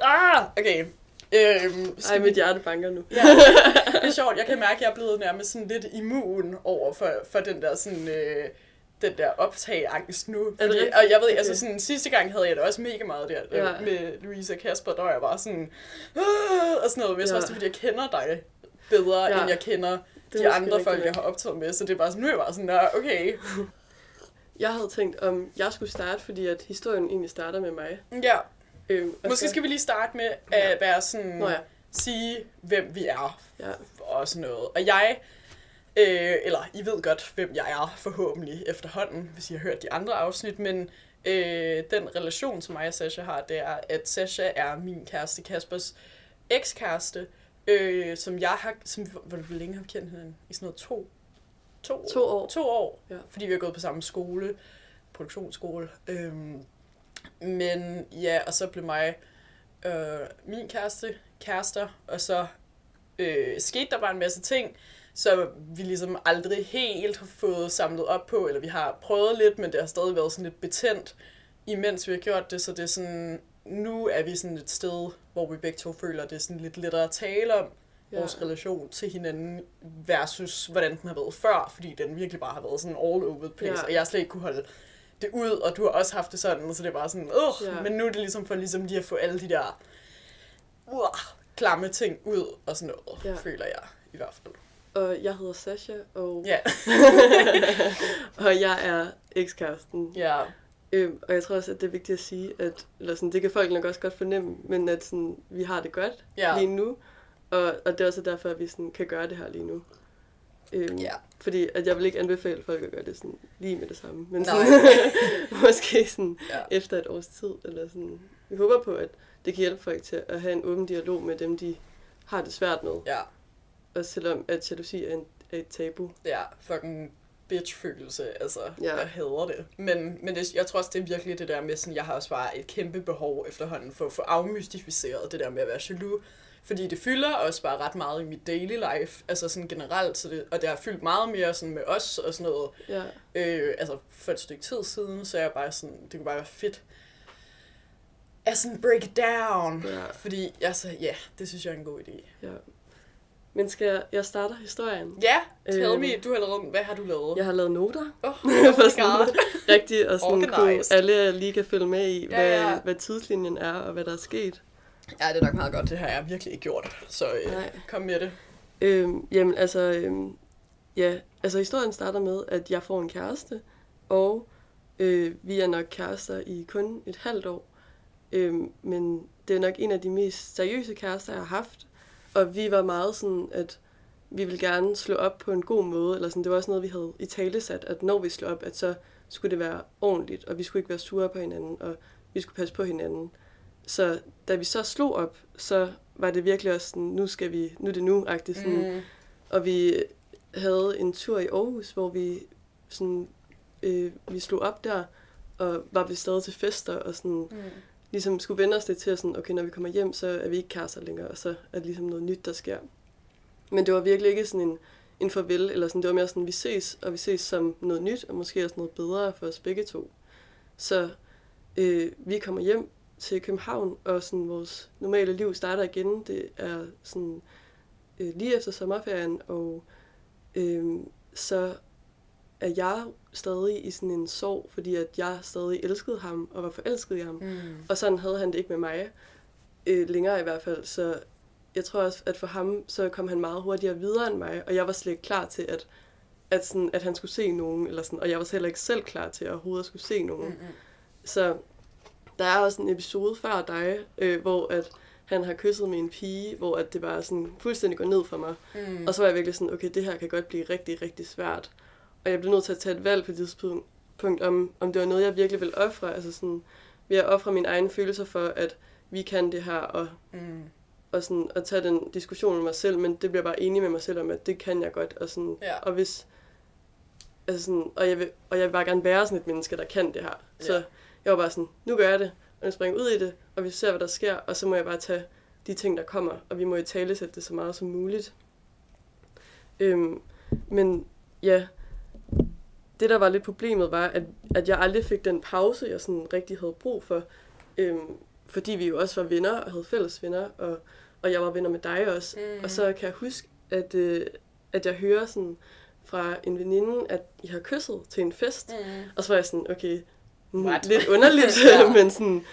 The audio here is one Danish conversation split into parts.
Ah, okay. Øhm, Ej, mit hjerte banker nu. Ja, det er sjovt. Jeg kan mærke, at jeg er blevet nærmest sådan lidt immun over for, for den der sådan... Øh, den der optagangst nu. Er det Fordi, rigtigt? og jeg ved, okay. Okay. altså sådan, sidste gang havde jeg det også mega meget der Ja. ja. med Louise og Kasper, der var jeg bare sådan, "Åh", og sådan noget. Men jeg Ja. også, det fordi jeg kender dig bedre, Ja. end jeg kender Det de andre folk, nok. jeg har optaget med. Så det er bare sådan, nu er jeg bare sådan, "Nå, okay. Jeg havde tænkt, om jeg skulle starte, fordi at historien egentlig starter med mig. Ja, Og måske skal vi lige starte med Ja. at være sådan, Nå ja. sige, hvem vi er, ja. og sådan noget. Og jeg, øh, eller I ved godt, hvem jeg er forhåbentlig efterhånden, hvis I har hørt de andre afsnit, men øh, den relation, som mig og Sasha har, det er, at Sasha er min kæreste Kaspers ekskæreste, øh, som jeg har, som, hvor hvor længe har vi kendt hinanden? I sådan noget to, to, To år. To år, Ja. fordi vi har gået på samme skole, produktionsskole. Øhm, men ja, og så blev mig øh, min kæreste kærester, og så øh, skete der bare en masse ting, så vi ligesom aldrig helt har fået samlet op på, eller vi har prøvet lidt, men det har stadig været sådan lidt betændt, imens vi har gjort det, så det er sådan, nu er vi sådan et sted, hvor vi begge to føler, at det er sådan lidt lettere at tale om Ja. vores relation til hinanden, versus hvordan den har været før, fordi den virkelig bare har været sådan all over the place, Ja. og jeg slet ikke kunne holde det ud, og du har også haft det sådan, så det er bare sådan, øh, Ja. men nu er det ligesom for ligesom lige at få alle de der uh, klamme ting ud, og sådan noget, Ja. føler jeg i hvert fald. Og jeg hedder Sasha, og, Ja, og jeg er ekskæresten. ja, Øhm, og jeg tror også, at det er vigtigt at sige, at eller sådan, det kan folk nok også godt fornemme, men at sådan, vi har det godt ja, lige nu. Og, og det er også derfor, at vi sådan, kan gøre det her lige nu. Øhm, ja. Fordi at jeg vil ikke anbefale folk at gøre det sådan, lige med det samme. Men sådan, måske sådan, ja. efter et års tid. Eller sådan. Vi håber på, at det kan hjælpe folk til at have en åben dialog med dem, de har det svært med. Ja, Og selvom at jalousi er, en, er et tabu. ja, fucking bitch-følelse, altså, ja. jeg hader det. Men, men det, jeg tror også, det er virkelig det der med, sådan, jeg har også bare et kæmpe behov efterhånden for at få afmystificeret det der med at være jaloux. Fordi det fylder også bare ret meget i mit daily life, altså sådan generelt, så det, og det har fyldt meget mere sådan med os og sådan noget, Ja, øh, altså for et stykke tid siden, så er jeg bare sådan, det kunne bare være fedt at sådan break it down. ja, Fordi, altså, ja, det synes jeg er en god idé. ja. Men skal jeg, jeg starter historien? Ja, tell Øhm. me, du har lavet, hvad har du lavet? Jeg har lavet noter. Oh, oh for sådan god. rigtigt, og sådan kunne alle lige kan følge med i, Ja, hvad, ja. hvad tidslinjen er, og hvad der er sket. Ja, det er nok meget godt. Det har jeg virkelig ikke gjort. Så øh, Nej. kom med det. Øhm, jamen, altså, øhm, ja, altså historien starter med, at jeg får en kæreste, og øh, vi er nok kærester i kun et halvt år. Øhm, men det er nok en af de mest seriøse kærester, jeg har haft. Og vi var meget sådan, at vi ville gerne slå op på en god måde, eller sådan, det var også noget, vi havde i tale sat, at når vi slår op, at så skulle det være ordentligt, og vi skulle ikke være sure på hinanden, og vi skulle passe på hinanden. Så da vi så slog op, så var det virkelig også sådan, nu skal vi, nu er det nu-agtigt. Sådan, Mm. og vi havde en tur i Aarhus, hvor vi sådan, øh, vi slog op der, og var vi stadig til fester, og sådan, Mm. ligesom skulle vende os det til, at sådan, okay, når vi kommer hjem, så er vi ikke kærester længere, og så er det ligesom noget nyt, der sker. Men det var virkelig ikke sådan en, en farvel, eller sådan, det var mere sådan, vi ses, og vi ses som noget nyt, og måske også noget bedre for os begge to. Så øh, vi kommer hjem til København, og sådan, vores normale liv starter igen. Det er sådan øh, lige efter sommerferien, og øh, så er jeg stadig i sådan en sorg, fordi at jeg stadig elskede ham, og var forelsket i ham. Mm. Og sådan havde han det ikke med mig, øh, længere i hvert fald. Så jeg tror også, at for ham, så kom han meget hurtigere videre end mig, og jeg var slet ikke klar til, at, at, sådan, at han skulle se nogen, eller sådan, og jeg var heller ikke selv klar til at overhovedet skulle se nogen. Mm. Så der er også en episode før dig, øh, hvor at han har kysset med en pige, hvor at det bare sådan fuldstændig går ned for mig. Mm. Og så var jeg virkelig sådan, okay, det her kan godt blive rigtig, rigtig svært. Og jeg blev nødt til at tage et valg på det tidspunkt, punkt, om, om det var noget, jeg virkelig ville ofre. Altså sådan, ved at ofre mine egne følelser for, at vi kan det her, og, Mm. og sådan, at tage den diskussion med mig selv, men det bliver bare enig med mig selv om, at det kan jeg godt. Og, sådan, Ja. og hvis, altså sådan, og, jeg vil, og jeg vil bare gerne være sådan et menneske, der kan det her. Så Ja. Jeg var bare sådan, nu gør jeg det, og nu springer ud i det, og vi ser, hvad der sker, og så må jeg bare tage de ting, der kommer, og vi må i tale sætte det så meget som muligt. Øhm, men ja, det der var lidt problemet var, at, at jeg aldrig fik den pause, jeg sådan rigtig havde brug for. Øhm, fordi vi jo også var venner og havde fælles venner, og, og jeg var venner med dig også. Mm. Og så kan jeg huske, at, øh, at jeg hører sådan fra en veninde, at I har kysset til en fest. Mm. Og så var jeg sådan, okay, What? lidt underligt, Ja. men sådan,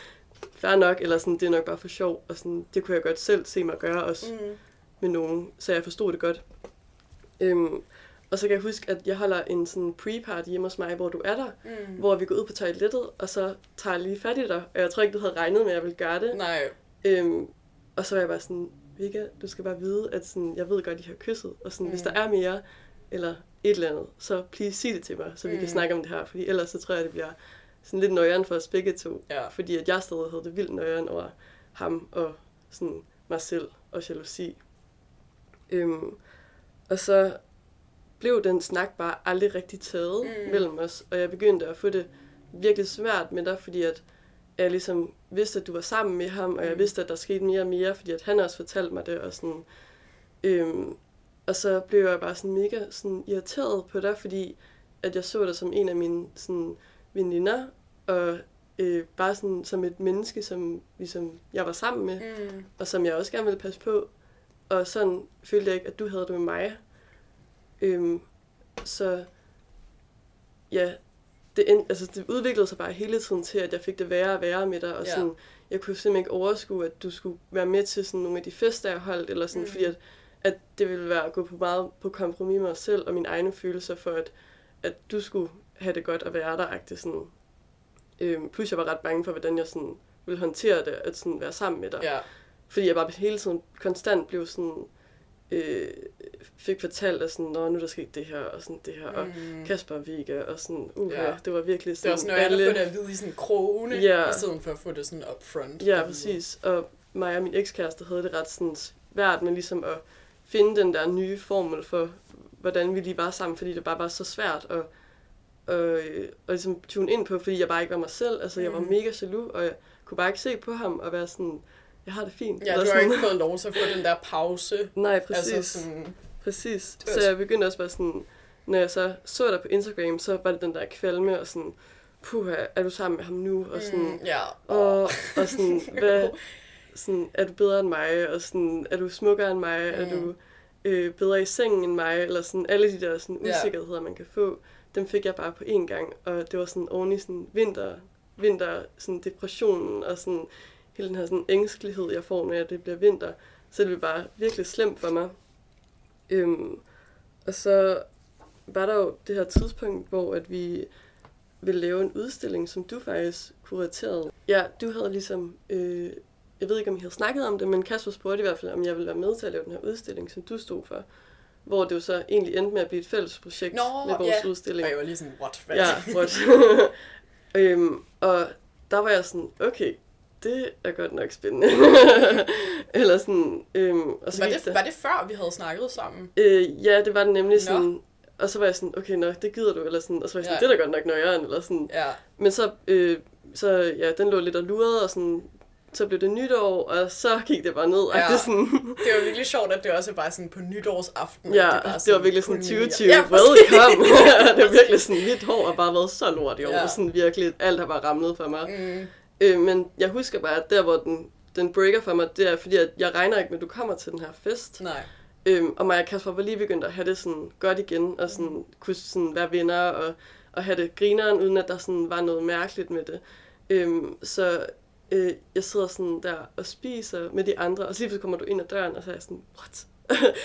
fair nok, eller sådan, det er nok bare for sjov, og sådan, det kunne jeg godt selv se mig gøre også Mm. med nogen, så jeg forstod det godt. Øhm, og så kan jeg huske, at jeg holder en sådan pre-party hjemme hos mig, hvor du er der, Mm. hvor vi går ud på toilettet, og så tager jeg lige fat i dig, og jeg tror ikke, du havde regnet med, at jeg ville gøre det. Nej. Øhm, og så var jeg bare sådan, Vika, du skal bare vide, at sådan, jeg ved godt, I har kysset, og sådan, mm. hvis Mm. der er mere, eller et eller andet, så please sig det til mig, så vi mm. kan Mm. snakke om det her, fordi ellers så tror jeg, det bliver sådan lidt nøjeren for os begge to, Ja. fordi at jeg stadig havde det vildt nøjeren over ham og sådan mig selv og jalousi. Øhm, og så blev den snak bare aldrig rigtig taget mm. Mellem os, og jeg begyndte at få det virkelig svært med dig, fordi at jeg ligesom vidste, at du var sammen med ham, og jeg Mm. vidste, at der skete mere og mere, fordi at han også fortalte mig det, og sådan, øhm, og så blev jeg bare sådan mega sådan irriteret på dig, fordi at jeg så dig som en af mine sådan, veninder, og øh, bare sådan som et menneske, som ligesom, jeg var sammen med, Mm. og som jeg også gerne ville passe på. Og sådan følte jeg ikke, at du havde det med mig. Øhm, så ja, det, end, altså, det udviklede sig bare hele tiden til, at jeg fik det værre og værre med dig. Og Ja. sådan, jeg kunne simpelthen ikke overskue, at du skulle være med til sådan nogle af de fester, jeg holdt, eller sådan, Mm. fordi at, at det ville være at gå på meget på kompromis med mig selv og mine egne følelser, for at, at du skulle have det godt at være der. -agtigt, Sådan. Øhm, plus jeg var ret bange for, hvordan jeg sådan ville håndtere det, at sådan være sammen med dig. Ja. Fordi jeg bare hele tiden konstant blev sådan... Øh, fik fortalt, at sådan, Nå, nu er der sket det her, og sådan det her, og Mm. Kasper og Vega, og sådan, uh, Ja. det var virkelig Det sådan er også noget andet at få det at vide i sådan krone, Ja. i stedet for at få det sådan upfront. Ja, præcis. Og mig og min ekskæreste havde det ret sådan svært med ligesom at finde den der nye formel for, hvordan vi lige var sammen, fordi det bare var så svært at, at, at ligesom tune ind på, fordi jeg bare ikke var mig selv. Altså, jeg var Mhm. mega jaloux, og jeg kunne bare ikke se på ham og være sådan, jeg har det fint. Ja, du har sådan. ikke fået lov til at få den der pause. Nej, præcis. Altså sådan, Præcis. Så jeg begyndte også bare sådan, når jeg så så dig på Instagram, så var det den der kvalme og sådan, puha, er du sammen med ham nu? Og sådan, mm, ja. og, og sådan, hvad, sådan, er du bedre end mig? Og sådan, er du smukkere end mig? Mm. Er Mm. du øh, bedre i sengen end mig? Eller sådan, alle de der sådan, usikkerheder, man kan få, dem fik jeg bare på én gang. Og det var sådan oven i sådan vinter, vinter sådan depressionen og sådan hele den her sådan ængstelighed, jeg får, når det bliver vinter. Så det blev bare virkelig slemt for mig. Øhm, og så var der jo det her tidspunkt, hvor at vi ville lave en udstilling, som du faktisk kuraterede. Ja, du havde ligesom, øh, jeg ved ikke om I havde snakket om det, men Kasper spurgte i hvert fald, om jeg ville være med til at lave den her udstilling, som du stod for. Hvor det jo så egentlig endte med at blive et fælles projekt Nå, med vores ja. udstilling. Og jeg var lige sådan, what? Hvad? Ja, what? øhm, og der var jeg sådan, okay, det er godt nok spændende. Eller sådan, øhm, og så var, det, der- var det før, vi havde snakket sammen? Øh, ja, det var det nemlig Nå. sådan. Og så var jeg sådan, okay, nå, det gider du, eller sådan, og så var jeg sådan, Ja. det er da godt nok nøjeren, eller sådan. Ja. Men så, øh, så, ja, den lå lidt og lurede, og sådan, så blev det nytår, og så gik det bare ned. Ja. Ja. Det, sådan, Det var virkelig sjovt, at det også bare sådan på nytårsaften. ja, at bare det, det var virkelig sådan kulminerer. 2020, Ja, ja, welcome. det var virkelig sådan, mit hår har bare været så lort i år. Ja. Ja. Sådan virkelig, alt har bare ramlet for mig. Mm, Øh, men jeg husker bare, at der, hvor den, den breaker for mig, det er fordi, at jeg regner ikke med, at du kommer til den her fest. nej. Øhm, og mig og Kasper var lige begyndt at have det sådan godt igen, og sådan, kunne sådan være venner, og, og have det grineren, uden at der sådan var noget mærkeligt med det. Øhm, så øh, jeg sidder sådan der og spiser med de andre, og så lige pludselig kommer du ind ad døren, og så er jeg sådan, what?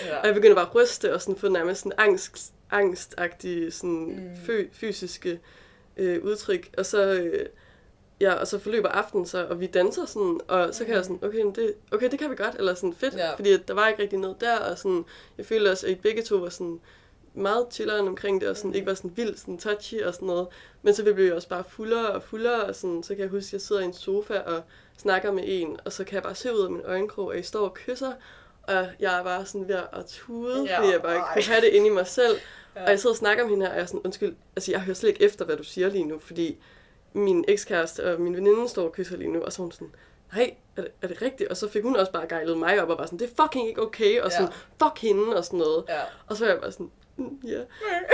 Ja. Og jeg begynder bare at ryste, og sådan få nærmest sådan angst, angstagtige sådan Mm. fø, fysiske øh, udtryk. Og så, øh, ja, og så forløber aftenen så, og vi danser sådan, og så kan jeg sådan, okay, men det, okay, det kan vi godt, eller sådan fedt, Ja. fordi der var ikke rigtig noget der, og sådan, jeg følte også, at I begge to var sådan meget chilleren omkring det, og sådan, ikke var sådan vildt sådan touchy og sådan noget. Men så blev vi også bare fuldere og fuldere, og sådan, så kan jeg huske, at jeg sidder i en sofa og snakker med en, og så kan jeg bare se ud af min øjenkrog, at I står og kysser, og jeg er bare sådan ved at tude, Ja, fordi jeg bare ikke kunne have det inde i mig selv. Ja. Og jeg sidder og snakker om hende her, og jeg er sådan, undskyld, altså jeg hører slet ikke efter, hvad du siger lige nu, fordi min ekskæreste og min veninde står og kysser lige nu, og så hun sådan, nej, er det, er det rigtigt? Og så fik hun også bare gejlet mig op og bare sådan, det er fucking ikke okay, og sådan, fuck hende og sådan noget. Ja. Og så er jeg bare sådan, "Mm, ja.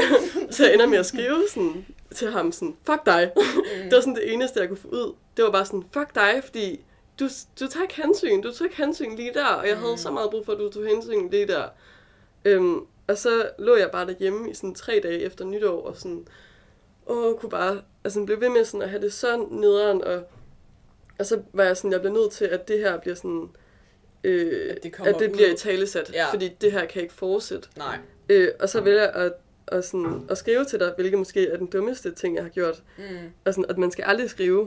så jeg ender med at skrive sådan, til ham sådan, fuck dig. Mm. Det var sådan det eneste, jeg kunne få ud. Det var bare sådan, fuck dig, fordi du, du tager ikke hensyn, du tog ikke hensyn lige der, og jeg havde Mm. så meget brug for, at du tog hensyn lige der. Øhm, og så lå jeg bare derhjemme i sådan tre dage efter nytår, og sådan, åh, kunne bare, altså blev ved med sådan at have det så nederen, og, og så var jeg sådan, jeg bliver nødt til, at det her bliver sådan, øh, At det at det bliver i talesat, Ja. fordi det her kan ikke fortsætte. Nej. Øh, og så vælger jeg at, at, sådan, at skrive til dig, hvilket måske er den dummeste ting, jeg har gjort. Mm. Og sådan, at man skal aldrig skrive.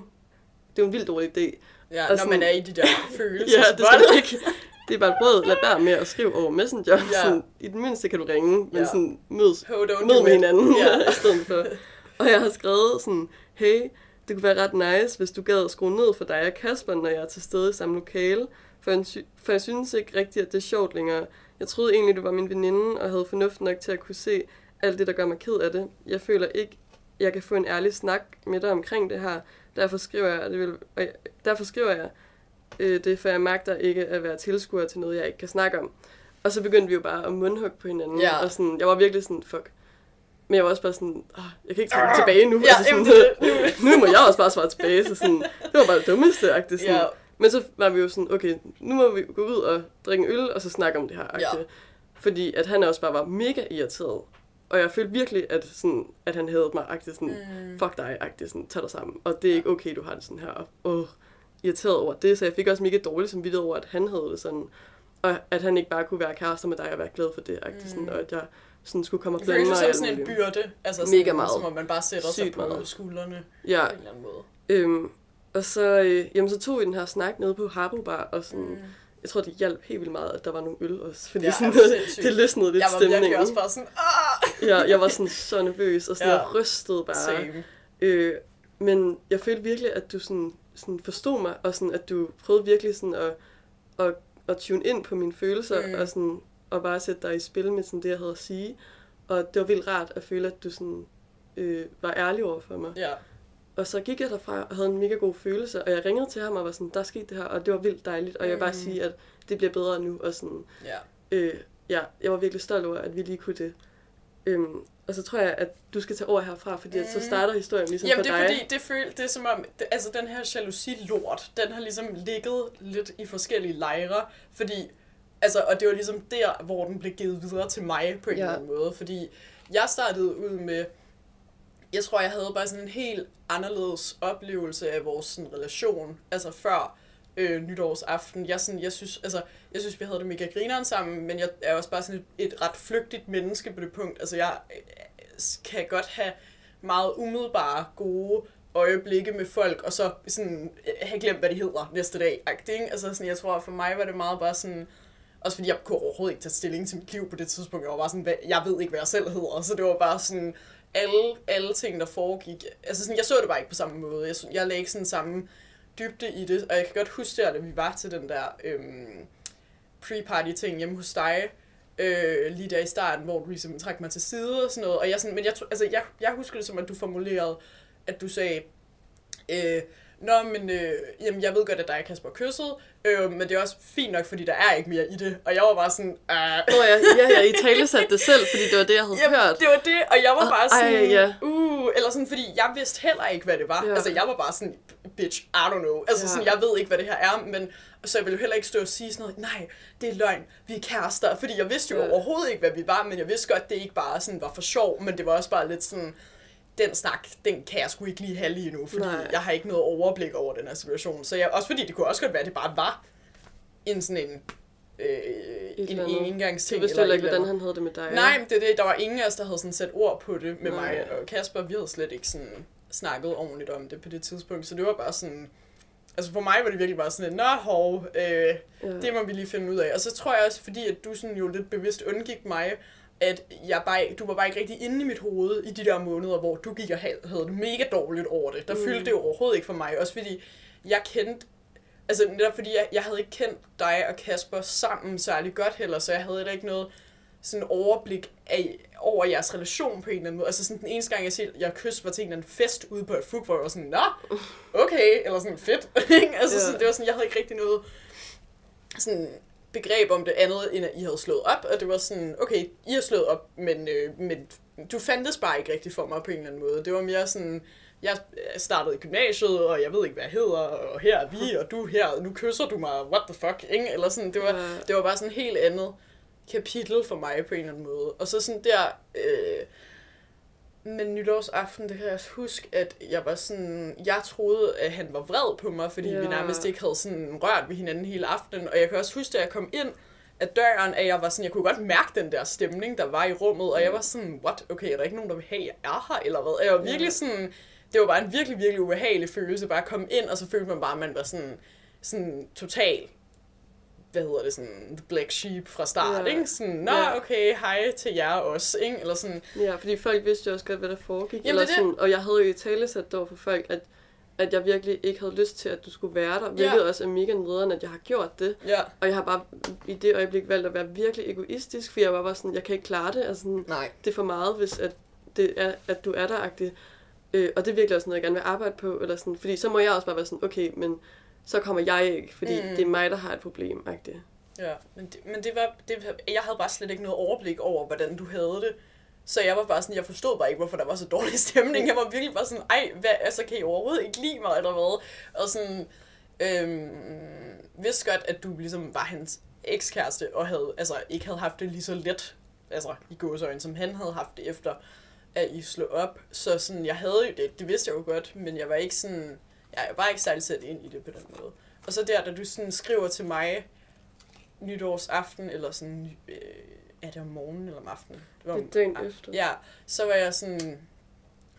Det er jo en vildt dårlig idé. Ja, Og når sådan- man er i de der følelser. Ja, det skal ikke. Det er bare et brød. Lad være med at skrive over Messenger. Ja. Sådan, I det mindste kan du ringe, men Ja. sådan, mødes, mød med hinanden Ja. i stedet for. Og jeg har skrevet sådan, hey, det kunne være ret nice, hvis du gad at skrue ned for dig og Kasper, når jeg er til stede i samme lokale. For jeg, sy- for jeg synes ikke rigtigt, at det er sjovt længere. Jeg troede egentlig, du var min veninde, og havde fornuft nok til at kunne se alt det, der gør mig ked af det. Jeg føler ikke, jeg kan få en ærlig snak med dig omkring det her. Derfor skriver jeg, det vil, og jeg, derfor skriver jeg øh, det, for jeg magter ikke at være tilskuer til noget, jeg ikke kan snakke om. Og så begyndte vi jo bare at mundhugge på hinanden. Ja. Og sådan, jeg var virkelig sådan, fuck. Men jeg var også bare sådan, oh, jeg kan ikke tage det tilbage nu. Ja, altså sådan, jamen, det- det- nu må jeg også bare svare tilbage. Så sådan, det var bare det dummeste. Sådan. Ja. Men så var vi jo sådan, okay, nu må vi gå ud og drikke øl, og så snakke om det her. Ja. Ja. Fordi at han også bare var mega irriteret. Og jeg følte virkelig, at, sådan, at han havde mig agtigt sådan, Mm. fuck dig, agtigt sådan, tag dig sammen. Og det er ikke okay, du har det sådan her. Og åh, irriteret over det, så jeg fik også mega dårligt som videre over, at han havde det sådan. Og at han ikke bare kunne være kærester med dig og være glad for det, sådan, Mm. og at jeg sådan skulle komme og Det blande føles mig jo i som sådan en byrde, altså sådan, Mega meget. som om man bare sætter sig Sygt på meget. skuldrene Ja, på en eller anden måde. øhm, og så, øh, jamen, så tog vi den her snak nede på Harbo Bar, og sådan, Mm. jeg tror, det hjalp helt vildt meget, at der var nogle øl også, fordi Ja, sådan, sindssygt. det løsnede lidt Jeg var virkelig stemningen. også bare sådan, ah! Ja, jeg var sådan så nervøs, og sådan, Ja. jeg rystede bare. Same. Øh, men jeg følte virkelig, at du sådan, sådan forstod mig, og sådan, at du prøvede virkelig sådan at, at, at tune ind på mine følelser, mm. og, sådan, og bare sætte dig i spil med sådan det, jeg havde at sige. Og det var vildt rart at føle, at du sådan, øh, var ærlig over for mig. Ja. Og så gik jeg derfra og havde en mega god følelse, og jeg ringede til ham og var sådan, der er sket det her, og det var vildt dejligt, og jeg vil bare Mm. sige, at det bliver bedre nu, og sådan, Ja. øh, ja, jeg var virkelig stolt over, at vi lige kunne det. Øhm, og så tror jeg, at du skal tage over herfra, fordi mm. Så starter historien ligesom Jamen for det er dig. fordi, det føles, det er som om, det, altså den her jalousi-lort, den har ligesom ligget lidt i forskellige lejre, fordi, altså, og det var ligesom der, hvor den blev givet videre til mig på en Ja. eller anden måde, fordi jeg startede ud med, jeg tror, jeg havde bare sådan en helt anderledes oplevelse af vores sådan, relation, altså før øh, nytårsaften. Jeg, sådan, jeg, synes, altså, jeg synes, vi havde det mega grineren sammen, men jeg er også bare sådan et, et ret flygtigt menneske på det punkt. Altså, jeg øh, kan godt have meget umiddelbare, gode øjeblikke med folk, og så sådan, øh, have glemt, hvad de hedder næste dag. Ikke? Altså, sådan, jeg tror, for mig var det meget bare sådan... Også fordi jeg kunne overhovedet ikke tage stilling til mit liv på det tidspunkt. Jeg var bare sådan, jeg ved ikke, hvad jeg selv hedder. Så det var bare sådan, alle, alle ting, der foregik. Altså sådan, jeg så det bare ikke på samme måde. Jeg, jeg lagde ikke sådan samme dybde i det. Og jeg kan godt huske at da vi var til den der øhm, pre-party ting hjemme hos dig, øh, lige der i starten, hvor du ligesom trak mig til side og sådan noget. Og jeg, sådan, men jeg, altså, jeg, jeg husker det som, at du formulerede, at du sagde, øh, Nå, men øh, jamen, jeg ved godt, at dig og Kasper kyssede, øh, men det er også fint nok, fordi der er ikke mere i det. Og jeg var bare sådan, øh, Nå ja, ja, ja, I tale satte det selv, fordi det var det, jeg havde Jamen, hørt. det var det, og jeg var Og- bare sådan, ej, ja. uh, eller sådan, fordi jeg vidste heller ikke, hvad det var. Ja. Altså, jeg var bare sådan, bitch, I don't know. Altså, Ja. sådan, jeg ved ikke, hvad det her er, men så jeg ville jo heller ikke stå og sige sådan noget, nej, det er løgn, vi er kærester, fordi jeg vidste jo Ja. overhovedet ikke, hvad vi var, men jeg vidste godt, det ikke bare sådan var for sjov, men det var også bare lidt sådan, den snak, den kan jeg sgu ikke lige have lige nu, fordi Nej. jeg har ikke noget overblik over den her situation. Så jeg, også fordi det kunne også godt være, at det bare var en sådan en, øh, en eller andet. engangsting. Vidste du eller heller et ikke, hvordan han havde det med dig. Nej, det er det. Der var ingen af os, der havde sådan sat ord på det med Nej. mig og Kasper. Vi havde slet ikke sådan snakket ordentligt om det på det tidspunkt. Så det var bare sådan... Altså for mig var det virkelig bare sådan, et, nå hov, øh, Ja. det må vi lige finde ud af. Og så tror jeg også, fordi at du sådan jo lidt bevidst undgik mig, at jeg bare, du var bare ikke rigtig inde i mit hoved i de der måneder, hvor du gik og havde havde det mega dårligt over det. Der Mm. fyldte det overhovedet ikke for mig. Også fordi jeg kendte Altså netop fordi jeg, jeg havde ikke kendt dig og Kasper sammen særlig godt heller, så jeg havde heller ikke noget sådan overblik af, over jeres relation på en eller anden måde. Altså sådan den eneste gang, jeg siger, jeg kysste, var til en eller anden fest ude på et fug, hvor jeg var sådan, nå, okay, eller sådan fedt. altså sådan, det var sådan, jeg havde ikke rigtig noget sådan begreb om det andet, end at I havde slået op, og det var sådan, okay, I har slået op, men, øh, men du fandtes bare ikke rigtig for mig på en eller anden måde. Det var mere sådan, jeg startede i gymnasiet, og jeg ved ikke, hvad jeg hedder, og her er vi, og du er her, og nu kysser du mig, what the fuck, ikke? Eller sådan, det var, Ja. det var bare sådan et helt andet kapitel for mig på en eller anden måde. Og så sådan der, øh, men nytårsaften, det kan jeg også huske, at jeg var sådan, jeg troede, at han var vred på mig, fordi ja. vi nærmest ikke havde sådan rørt ved hinanden hele aftenen. Og jeg kan også huske, at jeg kom ind af døren, at jeg var sådan, jeg kunne godt mærke den der stemning, der var i rummet, og jeg var sådan, what, okay, er der ikke nogen, der vil have, at jeg er her, eller hvad? Og jeg var virkelig sådan, det var bare en virkelig, virkelig ubehagelig følelse, bare at komme ind, og så følte man bare, at man var sådan, sådan total hvad hedder det, sådan, the black sheep fra start, Ja. ikke? Sådan, nå, Ja. okay, hej til jer også, ikke? Eller sådan, Ja, fordi folk vidste jo også godt, hvad der foregik. Jamen, eller det det. sådan, og jeg havde jo i tale sat over for folk, at, at jeg virkelig ikke havde lyst til, at du skulle være der. Hvilket også er mega nederen, at jeg har gjort det. ja, Og jeg har bare i det øjeblik valgt at være virkelig egoistisk, for jeg var bare sådan, jeg kan ikke klare det. Altså, sådan, nej, det er for meget, hvis at, det er, at du er der-agtig. Øh, og det er virkelig også noget, jeg gerne vil arbejde på. Eller sådan, fordi så må jeg også bare være sådan, okay, men så kommer jeg ikke, fordi Mm. det er mig, der har et problem. -agtigt. Ja, men det, men det var, det, jeg havde bare slet ikke noget overblik over, hvordan du havde det. Så jeg var bare sådan, jeg forstod bare ikke, hvorfor der var så dårlig stemning. Jeg var virkelig bare sådan, ej, hvad, altså kan I overhovedet ikke lide mig, eller hvad? Og sådan, øhm, vidste godt, at du ligesom var hans ekskæreste, og havde, altså, ikke havde haft det lige så let, altså i gåsøjne, som han havde haft det efter, at I slog op. Så sådan, jeg havde jo det, det vidste jeg jo godt, men jeg var ikke sådan, jeg var ikke særlig sat ind i det på den måde. Og så der, da du sådan skriver til mig, nytårsaften, eller sådan, øh, er det om morgenen eller om aftenen? Det var Det er dagen efter. Ja, så var jeg sådan,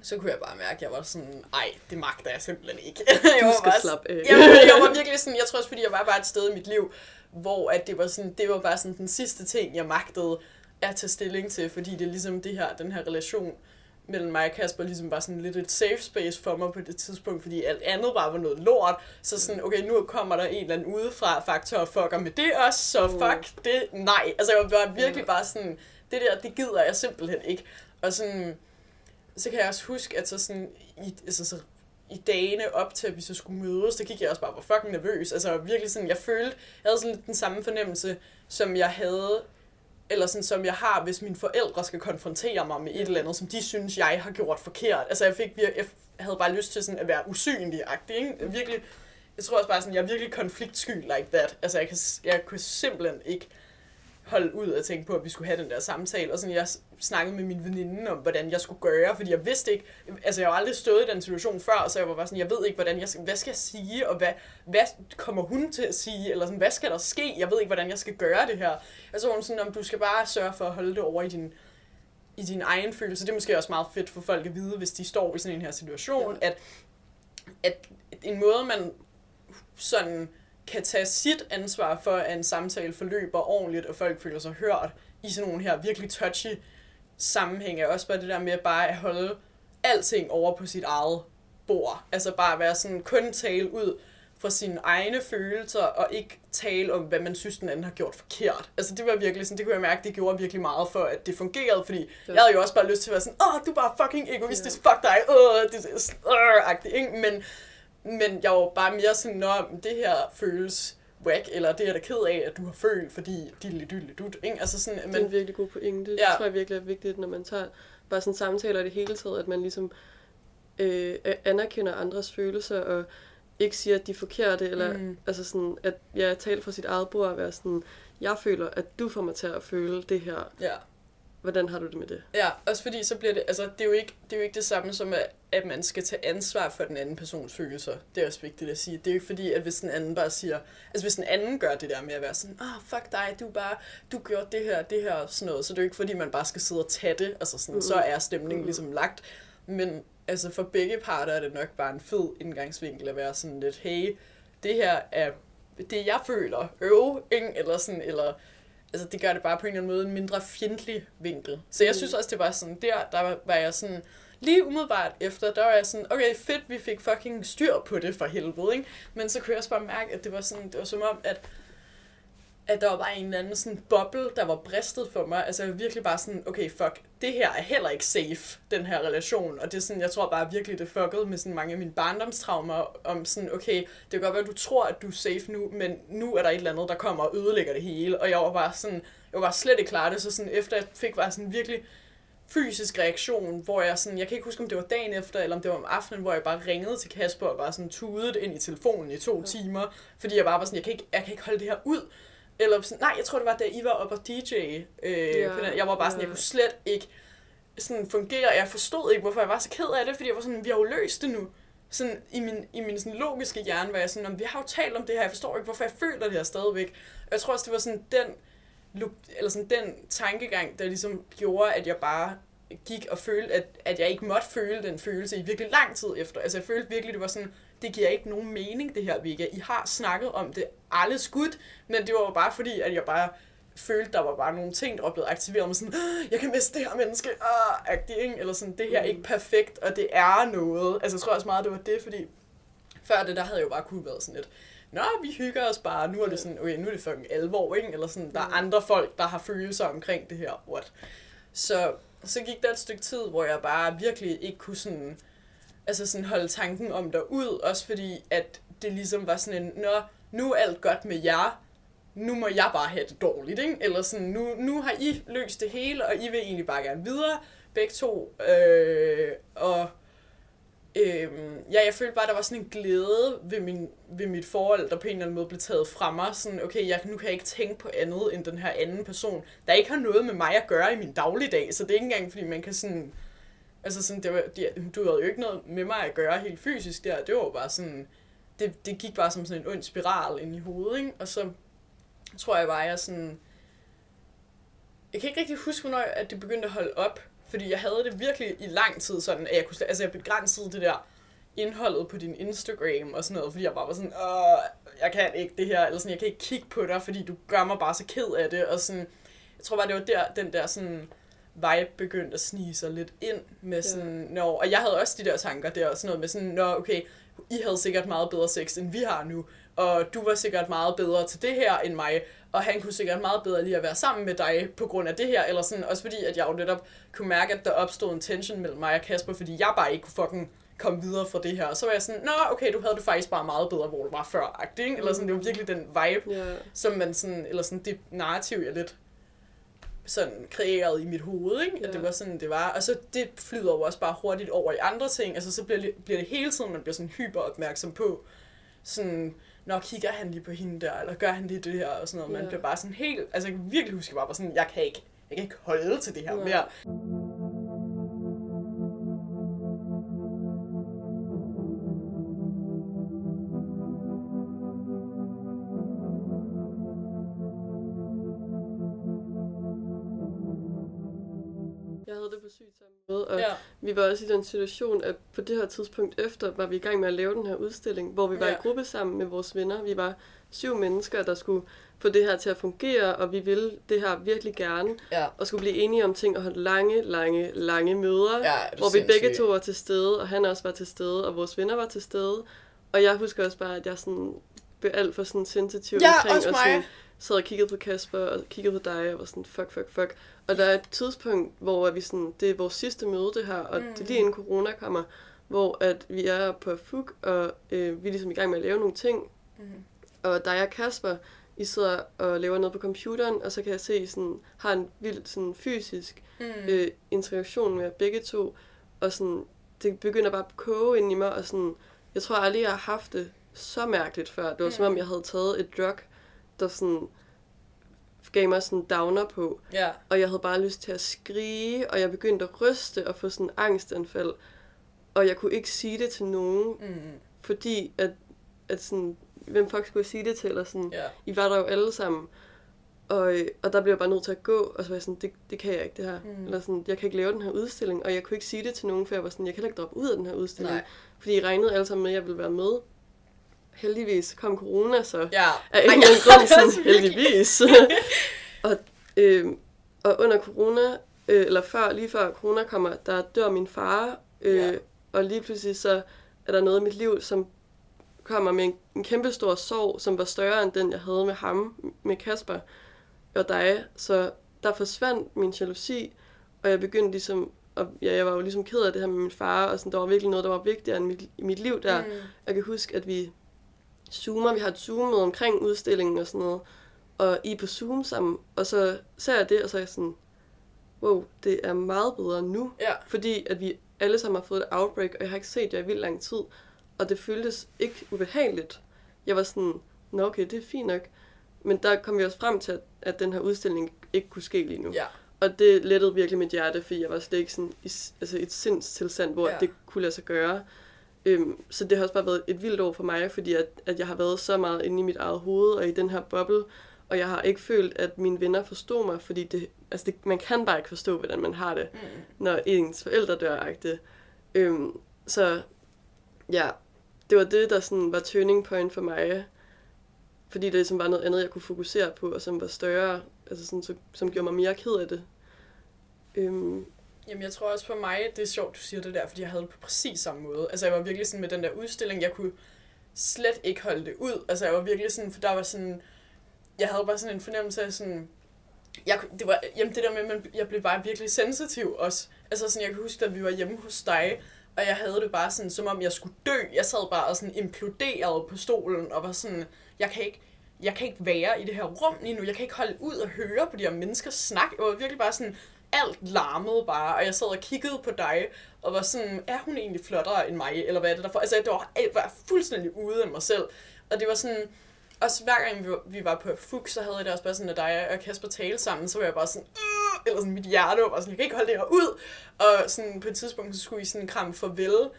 så kunne jeg bare mærke, at jeg var sådan, ej, det magter jeg simpelthen ikke. jeg Du var skal bare, slappe af. jeg, jeg var virkelig sådan, jeg tror også, fordi jeg var bare et sted i mit liv, hvor at det var sådan, det var bare sådan den sidste ting, jeg magtede at tage stilling til, fordi det er ligesom det her, den her relation mellem mig og Kasper ligesom var sådan lidt et safe space for mig på det tidspunkt, fordi alt andet bare var noget lort. Så sådan, okay, nu kommer der en eller anden udefra faktor og fucker med det også, så Mm. fuck det, nej. Altså jeg var virkelig bare sådan, det der, det gider jeg simpelthen ikke. Og sådan, så kan jeg også huske, at så sådan, i, altså så i dagene op til, at vi så skulle mødes, der gik jeg også bare var fucking nervøs. Altså virkelig sådan, jeg følte, jeg havde sådan lidt den samme fornemmelse, som jeg havde, eller sådan, som jeg har, hvis mine forældre skal konfrontere mig med et eller andet, som de synes, jeg har gjort forkert. Altså jeg fik jeg havde bare lyst til sådan at være usynlig-agtig, ikke? Virkelig, jeg tror også bare sådan, jeg er virkelig konfliktsky like that. Altså jeg, kan, jeg kunne simpelthen ikke holde ud og tænke på, at vi skulle have den der samtale. Og sådan, jeg snakkede med min veninde om, hvordan jeg skulle gøre, fordi jeg vidste ikke, altså jeg har aldrig stået i den situation før, så jeg var bare sådan, jeg ved ikke, hvordan jeg hvad skal jeg sige, og hvad, hvad kommer hun til at sige, eller sådan, hvad skal der ske, jeg ved ikke, hvordan jeg skal gøre det her. Og så var hun sådan, om du skal bare sørge for at holde det over i din, i din egen følelse. Det er måske også meget fedt for folk at vide, hvis de står i sådan en her situation, at, at en måde, man sådan kan tage sit ansvar for, at en samtale forløber ordentligt, og folk føler sig hørt i sådan nogle her virkelig touchy sammenhæng, er også bare det der med bare at holde alting over på sit eget bord. Altså bare være sådan, kun tale ud fra sine egne følelser, og ikke tale om, hvad man synes, den anden har gjort forkert. Altså det var virkelig sådan, det kunne jeg mærke, det gjorde virkelig meget for, at det fungerede, fordi Ja. jeg havde jo også bare lyst til at være sådan, åh, du er bare fucking egoistisk, fuck dig, åh, det er øh, ikke? Men, men jeg var bare mere sådan, nå, men det her føles whack, eller det er da ked af, at du har følt, fordi diddly dyddly dut, ikke? Altså sådan, Det er en virkelig god pointe. Det Ja. tror jeg virkelig er vigtigt, når man tager bare sådan samtaler i det hele taget, at man ligesom øh, anerkender andres følelser, og ikke siger, at de er forkerte, eller Mm. altså sådan, at jeg taler fra sit eget bord og være sådan, jeg føler, at du får mig til at føle det her. ja. Hvordan har du det med det? Ja, også fordi så bliver det, altså det er jo ikke det, er jo ikke det samme som, at, at man skal tage ansvar for den anden persons følelser. Det er også vigtigt at sige. Det er jo ikke fordi, at hvis den anden bare siger, altså hvis den anden gør det der med at være sådan, ah, oh, fuck dig, du bare, du gjorde det her, det her og sådan noget, så det er jo ikke fordi, man bare skal sidde og tage det, altså sådan, mm. så er stemningen Mhm. ligesom lagt. Men altså for begge parter er det nok bare en fed indgangsvinkel at være sådan lidt, hey, det her er det, jeg føler, øv, ikke? Eller sådan, eller altså det gør det bare på en eller anden måde en mindre fjendtlig vinkel. Så jeg Mm. synes også, det var sådan der, der var, jeg sådan, lige umiddelbart efter, der var jeg sådan, okay, fedt, vi fik fucking styr på det for helvede, ikke? Men så kunne jeg også bare mærke, at det var sådan, det var som om, at at der var bare en eller anden sådan boble, der var bristet for mig. Altså jeg var virkelig bare sådan, okay, fuck, det her er heller ikke safe, den her relation. Og det er sådan, jeg tror bare virkelig, det fuckede med sådan mange af mine barndomstraumer, om sådan, okay, det kan godt være, at du tror, at du er safe nu, men nu er der et eller andet, der kommer og ødelægger det hele. Og jeg var bare sådan, jeg var bare slet ikke klar det, så sådan efter jeg fik bare sådan virkelig fysisk reaktion, hvor jeg sådan, jeg kan ikke huske, om det var dagen efter, eller om det var om aftenen, hvor jeg bare ringede til Kasper og bare sådan tudede ind i telefonen i to timer, fordi jeg bare var sådan, jeg kan ikke, jeg kan ikke holde det her ud. Eller sådan, nej, jeg tror, det var, da I var oppe og DJ. Øh, ja, på den. Jeg var bare sådan, jeg kunne slet ikke sådan fungere. Jeg forstod ikke, hvorfor jeg var så ked af det, fordi jeg var sådan, vi har jo løst det nu. Sådan i min, i min sådan logiske hjerne var jeg sådan, vi har jo talt om det her, jeg forstår ikke, hvorfor jeg føler det her stadigvæk. Og jeg tror også, det var sådan den, eller sådan den tankegang, der ligesom gjorde, at jeg bare gik og følte, at, at jeg ikke måtte føle den følelse i virkelig lang tid efter. Altså jeg følte virkelig, det var sådan, det giver ikke nogen mening, det her, Vika. I har snakket om det alle skudt, men det var jo bare fordi, at jeg bare følte, der var bare nogle ting, der var blevet aktiveret med sådan, jeg kan miste det her menneske, ah, ikke? eller sådan, det her er ikke perfekt, og det er noget. Altså jeg tror også meget, det var det, fordi før det, der havde jeg jo bare kunne været sådan lidt, Nå, vi hygger os bare, nu er det sådan, okay, nu er det fucking alvor, ikke? Eller sådan, der er andre folk, der har følelser omkring det her, what? Så, så gik der et stykke tid, hvor jeg bare virkelig ikke kunne sådan, altså sådan holde tanken om der ud, også fordi, at det ligesom var sådan en, nå, nu er alt godt med jer, nu må jeg bare have det dårligt, ikke? Eller sådan, nu, nu har I løst det hele, og I vil egentlig bare gerne videre, begge to, øh, og øh, ja, jeg følte bare, der var sådan en glæde ved, min, ved mit forhold, der på en eller anden måde blev taget fra mig. Sådan, okay, jeg, nu kan jeg ikke tænke på andet end den her anden person, der ikke har noget med mig at gøre i min dagligdag. Så det er ikke engang, fordi man kan sådan... Altså sådan, det var, de, du havde jo ikke noget med mig at gøre helt fysisk der. Det var bare sådan... Det, det gik bare som sådan en ond spiral ind i hovedet, ikke? Og så tror jeg bare, jeg sådan... Jeg kan ikke rigtig huske, hvornår at det begyndte at holde op. Fordi jeg havde det virkelig i lang tid sådan, at jeg kunne, altså jeg begrænsede det der indholdet på din Instagram og sådan noget, fordi jeg bare var sådan, åh, jeg kan ikke det her, eller sådan, jeg kan ikke kigge på dig, fordi du gør mig bare så ked af det, og sådan, jeg tror bare, det var der, den der sådan, vibe begyndte at snige sig lidt ind med sådan, ja. når, og jeg havde også de der tanker der, sådan noget med sådan, nå, okay, I havde sikkert meget bedre sex, end vi har nu, og du var sikkert meget bedre til det her end mig, og han kunne sikkert meget bedre lige at være sammen med dig på grund af det her, eller sådan, også fordi, at jeg jo netop kunne mærke, at der opstod en tension mellem mig og Kasper, fordi jeg bare ikke kunne fucking komme videre fra det her. Og så var jeg sådan, nå, okay, du havde det faktisk bare meget bedre, hvor du var før, ikke? Eller sådan, det var virkelig den vibe, yeah. som man sådan, eller sådan det narrativ, jeg lidt sådan kreeret i mit hoved, ikke? At det var sådan, det var. Og så det flyder jo også bare hurtigt over i andre ting. Altså, så bliver det, bliver det hele tiden, man bliver sådan hyper opmærksom på, sådan, når kigger han lige på hende der, eller gør han lige det her, og sådan noget. Man yeah. bliver bare sådan helt, altså jeg kan virkelig huske, bare, sådan, jeg kan ikke, jeg kan ikke holde til det her yeah. mere. Og ja. vi var også i den situation, at på det her tidspunkt efter, var vi i gang med at lave den her udstilling, hvor vi var ja. i gruppe sammen med vores venner. Vi var syv mennesker, der skulle få det her til at fungere, og vi ville det her virkelig gerne, ja. og skulle blive enige om ting og holde lange, lange, lange møder, ja, hvor vi begge to var til stede, og han også var til stede, og vores venner var til stede. Og jeg husker også bare, at jeg sådan blev alt for sådan sensitiv ja, omkring, og sådan, sad og kiggede på Kasper, og kiggede på dig, og var sådan, fuck, fuck, fuck. Og der er et tidspunkt, hvor vi sådan, det er vores sidste møde, det her, og mm. det er lige inden corona kommer, hvor at vi er på FUG, og øh, vi er ligesom i gang med at lave nogle ting. Mm. Og dig og Kasper, I sidder og laver noget på computeren, og så kan jeg se, I sådan, har en vild sådan, fysisk mm. øh, interaktion med begge to. Og sådan, det begynder bare at koge ind i mig, og sådan, jeg tror aldrig, jeg har haft det så mærkeligt før. Det var mm. som om, jeg havde taget et drug, der sådan gav mig sådan downer på. Ja. Og jeg havde bare lyst til at skrige, og jeg begyndte at ryste og få sådan angstanfald. Og jeg kunne ikke sige det til nogen, mm. fordi at, at sådan, hvem fuck skulle jeg sige det til? Eller sådan, yeah. I var der jo alle sammen. Og, og der blev jeg bare nødt til at gå, og så var jeg sådan, det, det kan jeg ikke det her. Mm. Eller sådan, jeg kan ikke lave den her udstilling, og jeg kunne ikke sige det til nogen, for jeg var sådan, jeg kan ikke droppe ud af den her udstilling. Nej. Fordi I regnede alle sammen med, at jeg ville være med heldigvis kom corona, så ja. er ingen grund sådan, heldigvis. og, øh, og under corona, øh, eller før, lige før corona kommer, der dør min far, øh, ja. og lige pludselig så er der noget i mit liv, som kommer med en, en kæmpe stor sorg, som var større end den, jeg havde med ham, med Kasper og dig. Så der forsvandt min jalousi, og jeg begyndte ligesom, og ja, jeg var jo ligesom ked af det her med min far, og sådan, der var virkelig noget, der var vigtigere end mit, i mit liv der. Mm. Jeg kan huske, at vi zoomer. Vi har et zoom omkring udstillingen og sådan noget. Og I er på Zoom sammen. Og så ser jeg det, og så er jeg sådan, wow, det er meget bedre nu, Ja. fordi at vi alle sammen har fået et outbreak, og jeg har ikke set jer i vildt lang tid, og det føltes ikke ubehageligt. Jeg var sådan, nå okay, det er fint nok. Men der kom vi også frem til, at, at den her udstilling ikke kunne ske lige nu. Ja. Og det lettede virkelig mit hjerte, fordi jeg var slet ikke sådan i altså et sindstilstand, hvor ja. det kunne lade sig gøre. Øhm, så det har også bare været et vildt år for mig, fordi at, at jeg har været så meget inde i mit eget hoved og i den her boble, og jeg har ikke følt, at mine venner forstod mig, fordi det, altså det, man kan bare ikke forstå, hvordan man har det, Mm. når ens forældre dør -agtigt. Øhm, så ja, det var det, der sådan var turning point for mig, fordi det ligesom var noget andet, jeg kunne fokusere på, og som var større, altså sådan, så, som gjorde mig mere ked af det. Øhm, Jamen, jeg tror også for mig, det er sjovt, du siger det der, fordi jeg havde det på præcis samme måde. Altså, jeg var virkelig sådan med den der udstilling, jeg kunne slet ikke holde det ud. Altså, jeg var virkelig sådan, for der var sådan, jeg havde bare sådan en fornemmelse af sådan, jeg, det var, jamen det der med, at jeg blev bare virkelig sensitiv også. Altså sådan, jeg kan huske, at vi var hjemme hos dig, og jeg havde det bare sådan, som om jeg skulle dø. Jeg sad bare og sådan imploderede på stolen, og var sådan, jeg kan ikke, jeg kan ikke være i det her rum lige nu. Jeg kan ikke holde ud og høre på de her mennesker snak. Jeg var virkelig bare sådan, alt larmede bare, og jeg sad og kiggede på dig, og var sådan, er hun egentlig flottere end mig, eller hvad er det der for? Altså, det var, jeg var fuldstændig ude af mig selv. Og det var sådan, også hver gang vi var, vi var på FUG, så havde jeg det også bare sådan, at dig og Kasper talte sammen, så var jeg bare sådan, øh, eller sådan mit hjerte var bare sådan, jeg kan ikke holde det her ud. Og sådan på et tidspunkt, så skulle I sådan kramme farvel,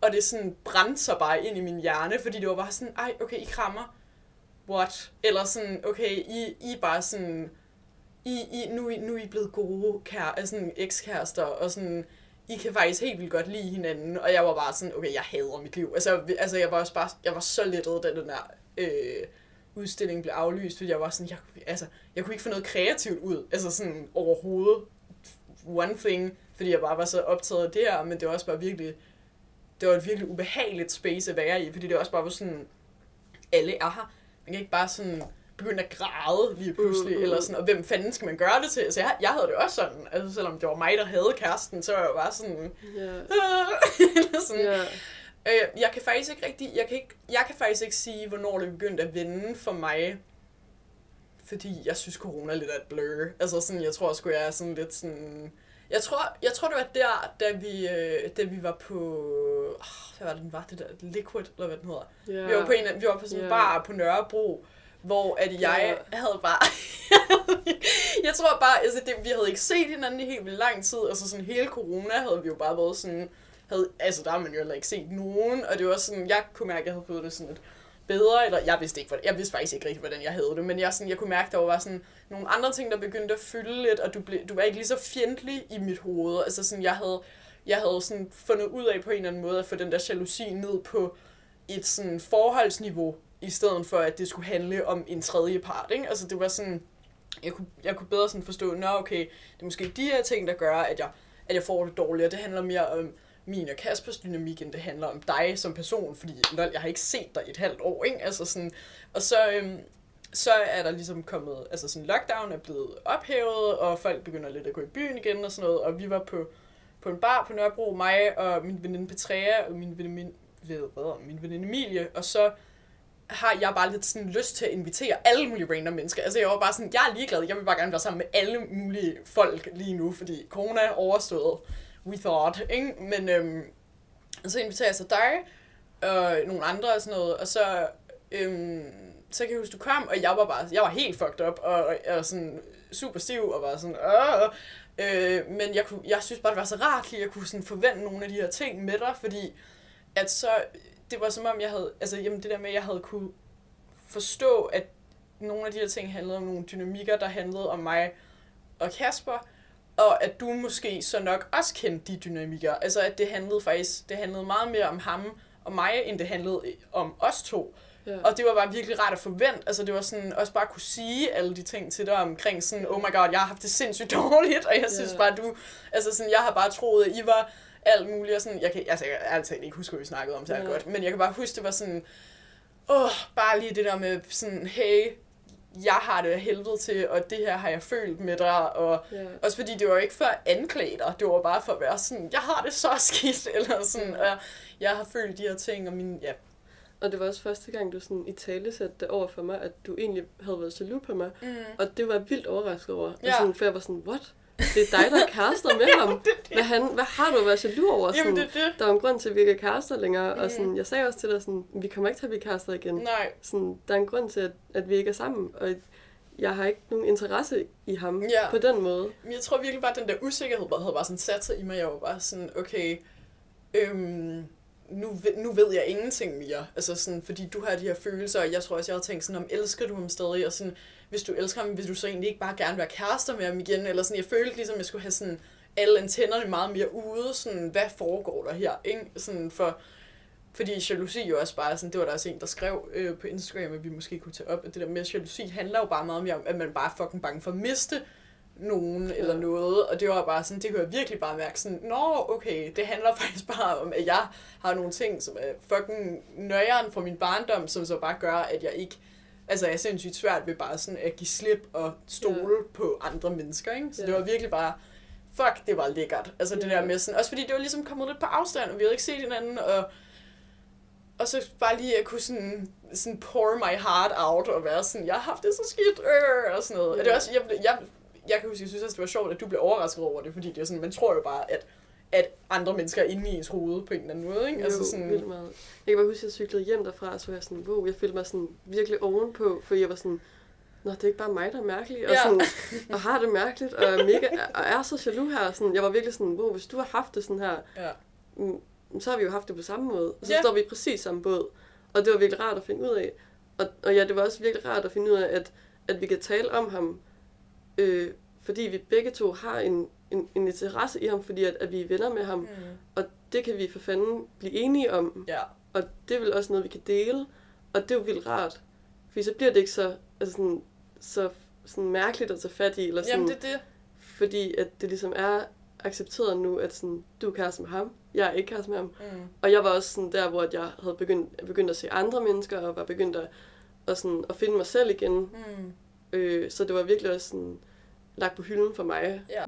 og det sådan brændte sig bare ind i min hjerne, fordi det var bare sådan, ej, okay, I krammer. What? Eller sådan, okay, I, I er bare sådan, i, I, nu, nu er I blevet gode kære, altså sådan ekskærester, og sådan, I kan faktisk helt vildt godt lide hinanden, og jeg var bare sådan, okay, jeg hader mit liv. Altså, altså jeg var også bare, jeg var så lettet, da den der øh, udstilling blev aflyst, fordi jeg var sådan, jeg, altså, jeg kunne ikke få noget kreativt ud, altså sådan overhovedet, one thing, fordi jeg bare var så optaget af det her, men det var også bare virkelig, det var et virkelig ubehageligt space at være i, fordi det også bare var sådan, alle er her, man kan ikke bare sådan begynde at græde lige pludselig, Mm, mm. eller sådan, og hvem fanden skal man gøre det til? Altså, jeg, jeg havde det også sådan, altså selvom det var mig, der havde kæresten, så var jeg bare sådan, ja, eller sådan, ja, Øh, jeg kan faktisk ikke rigtig, jeg kan, ikke, jeg kan faktisk ikke sige, hvornår det begyndte at vende for mig. Fordi jeg synes, corona er lidt af et blur. Altså sådan, jeg tror sgu, jeg er sådan lidt sådan... Jeg tror, jeg tror det var der, da vi, øh, da vi var på... Oh, hvad var det, den var? Det der Liquid, eller hvad den hedder. ja. Vi var på, en, vi var på sådan en Ja. bar på Nørrebro, hvor at jeg Ja. havde bare... jeg tror bare, altså det, vi havde ikke set hinanden i helt vildt lang tid. Altså sådan hele corona havde vi jo bare været sådan... Havde, altså der har man jo heller ikke set nogen, og det var sådan, jeg kunne mærke, at jeg havde fået det sådan lidt bedre, eller jeg vidste ikke, jeg vidste faktisk ikke rigtig, hvordan jeg havde det, men jeg, sådan, jeg kunne mærke, at der var sådan nogle andre ting, der begyndte at fylde lidt, og du, blev, du var ikke lige så fjendtlig i mit hoved. Altså sådan, jeg havde, jeg havde sådan fundet ud af på en eller anden måde at få den der jalousi ned på et sådan forholdsniveau, i stedet for at det skulle handle om en tredje part. Ikke? Altså det var sådan, jeg kunne, jeg kunne bedre sådan forstå, nå okay, det er måske de her ting, der gør, at jeg, at jeg får det dårligere. Det handler mere om min og Kaspers dynamik, end det handler om dig som person, fordi lol, jeg har ikke set dig i et halvt år, ikke? Altså sådan, og så, øhm, så er der ligesom kommet, altså sådan lockdown er blevet ophævet, og folk begynder lidt at gå i byen igen og sådan noget, og vi var på, på en bar på Nørrebro, mig og min veninde Petrea, og min veninde, ved, hvad, min veninde Emilie, og så har jeg bare lidt sådan lyst til at invitere alle mulige random mennesker. Altså jeg var bare sådan, jeg er ligeglad, jeg vil bare gerne være sammen med alle mulige folk lige nu, fordi corona er overstået, we thought, ikke? Men øhm, så inviterer jeg så dig, og nogle andre og sådan noget, og så, øhm, så kan jeg huske, du kom, og jeg var bare, jeg var helt fucked up, og, og, og sådan super stiv, og var sådan, Åh! Øh, men jeg, kunne, jeg synes bare, det var så rart, lige at kunne sådan forvente nogle af de her ting med dig, fordi at så, det var som om, jeg havde, altså jamen det der med, at jeg havde kunne forstå, at nogle af de her ting handlede om nogle dynamikker, der handlede om mig og Kasper, og at du måske så nok også kendte de dynamikker. Altså at det handlede faktisk, det handlede meget mere om ham og mig, end det handlede om os to. ja. Og det var bare virkelig rart at forvente. Altså det var sådan, også bare at kunne sige alle de ting til dig omkring sådan, oh my god, jeg har haft det sindssygt dårligt, og jeg synes Ja. bare, du, altså sådan, jeg har bare troet, at I var alt muligt, og sådan, jeg kan, altså jeg kan ærligt ikke huske, hvad vi snakkede om særlig Ja. godt, men jeg kan bare huske, det var sådan, åh, oh, bare lige det der med sådan, hey, jeg har det helvede til, og det her har jeg følt med dig, og ja. også fordi det var ikke for at anklage dig, det var bare for at være sådan, jeg har det så skidt, eller sådan, og jeg har følt de her ting, og min, ja, Og det var også første gang, du sådan i tale satte det over for mig, at du egentlig havde været jaloux på mig. mm. Og det var jeg vildt overrasket over. Ja. Ja. Sådan, for jeg var sådan, what? Det er dig, der er kærester med ham. Hvad, han, hvad har du at være jaloux over? Sådan, Jamen, det det. Der er en grund til, at vi ikke er kærester længere. Mm. Og sådan, jeg sagde også til dig, sådan, vi kommer ikke til at blive kærester igen. Nej, Sådan, der er en grund til, at, at vi ikke er sammen. Og jeg har ikke nogen interesse i ham Ja. på den måde. Men jeg tror virkelig bare, at den der usikkerhed bare havde bare sådan sat sig i mig. Jeg var bare sådan, okay, øhm, nu, ved- nu ved jeg ingenting mere. Altså sådan, fordi du har de her følelser, og jeg tror også, jeg havde tænkt sådan, om elsker du ham stadig? Og sådan, hvis du elsker ham, vil du så egentlig ikke bare gerne være kærester med ham igen? Eller sådan, jeg følte ligesom, jeg skulle have sådan alle antennerne meget mere ude. Sådan, hvad foregår der her? Ikke? Sådan for, fordi jalousi jo også bare sådan, det var der også en, der skrev øh, på Instagram, at vi måske kunne tage op, at det der med jalousi handler jo bare meget mere om, at man bare er fucking bange for at miste nogen eller Ja. noget, og det var bare sådan, det kunne jeg virkelig bare mærke sådan, nå, okay, det handler faktisk bare om, at jeg har nogle ting, som er fucking nøjeren fra min barndom, som så bare gør, at jeg ikke, altså jeg er sindssygt svært ved bare sådan at give slip og stole ja. på andre mennesker, ikke? Så Ja. det var virkelig bare, fuck, det var lækkert. Altså det Ja. der med sådan, også fordi det var ligesom kommet lidt på afstand, og vi havde ikke set hinanden, og og så bare lige at kunne sådan, sådan pour my heart out og være sådan, jeg har haft det så skidt, øh, og sådan noget. Ja. Og det er også, jeg, jeg, jeg kan huske, jeg synes også, det var sjovt, at du blev overrasket over det, fordi det er sådan, man tror jo bare, at, at andre mennesker er inde i ens hoved på en eller anden måde, ikke? Jo, altså sådan, vildt meget. Jeg kan bare huske, at jeg cyklede hjem derfra, og så var jeg sådan, wow, jeg følte mig sådan virkelig ovenpå, for jeg var sådan, Nå, det er ikke bare mig, der er mærkelig, og, Ja. sådan, og har det mærkeligt, og er, mega, og er så jaloux her. Sådan, jeg var virkelig sådan, wow, hvis du har haft det sådan her, ja. mm, så har vi jo haft det på samme måde. Og så Ja. står vi i præcis samme båd. Og det var virkelig rart at finde ud af. Og, og ja, det var også virkelig rart at finde ud af, at, at vi kan tale om ham, øh, fordi vi begge to har en, en, en interesse i ham, fordi at, at vi er venner med ham. Mm. Og det kan vi for fanden blive enige om. ja. Og det er vel også noget, vi kan dele. Og det er jo vildt rart. Fordi så bliver det ikke så, altså sådan, så sådan mærkeligt at tage fat i. Eller sådan, Jamen det er det. Fordi at det ligesom er accepteret nu, at sådan, du er kæreste med ham, jeg er ikke kæreste med ham. Mm. Og jeg var også sådan der, hvor jeg havde begyndt, begyndt at se andre mennesker, og var begyndt at, at, sådan, at finde mig selv igen. Mm. Øh, så det var virkelig også sådan, lagt på hylden for mig. Ja.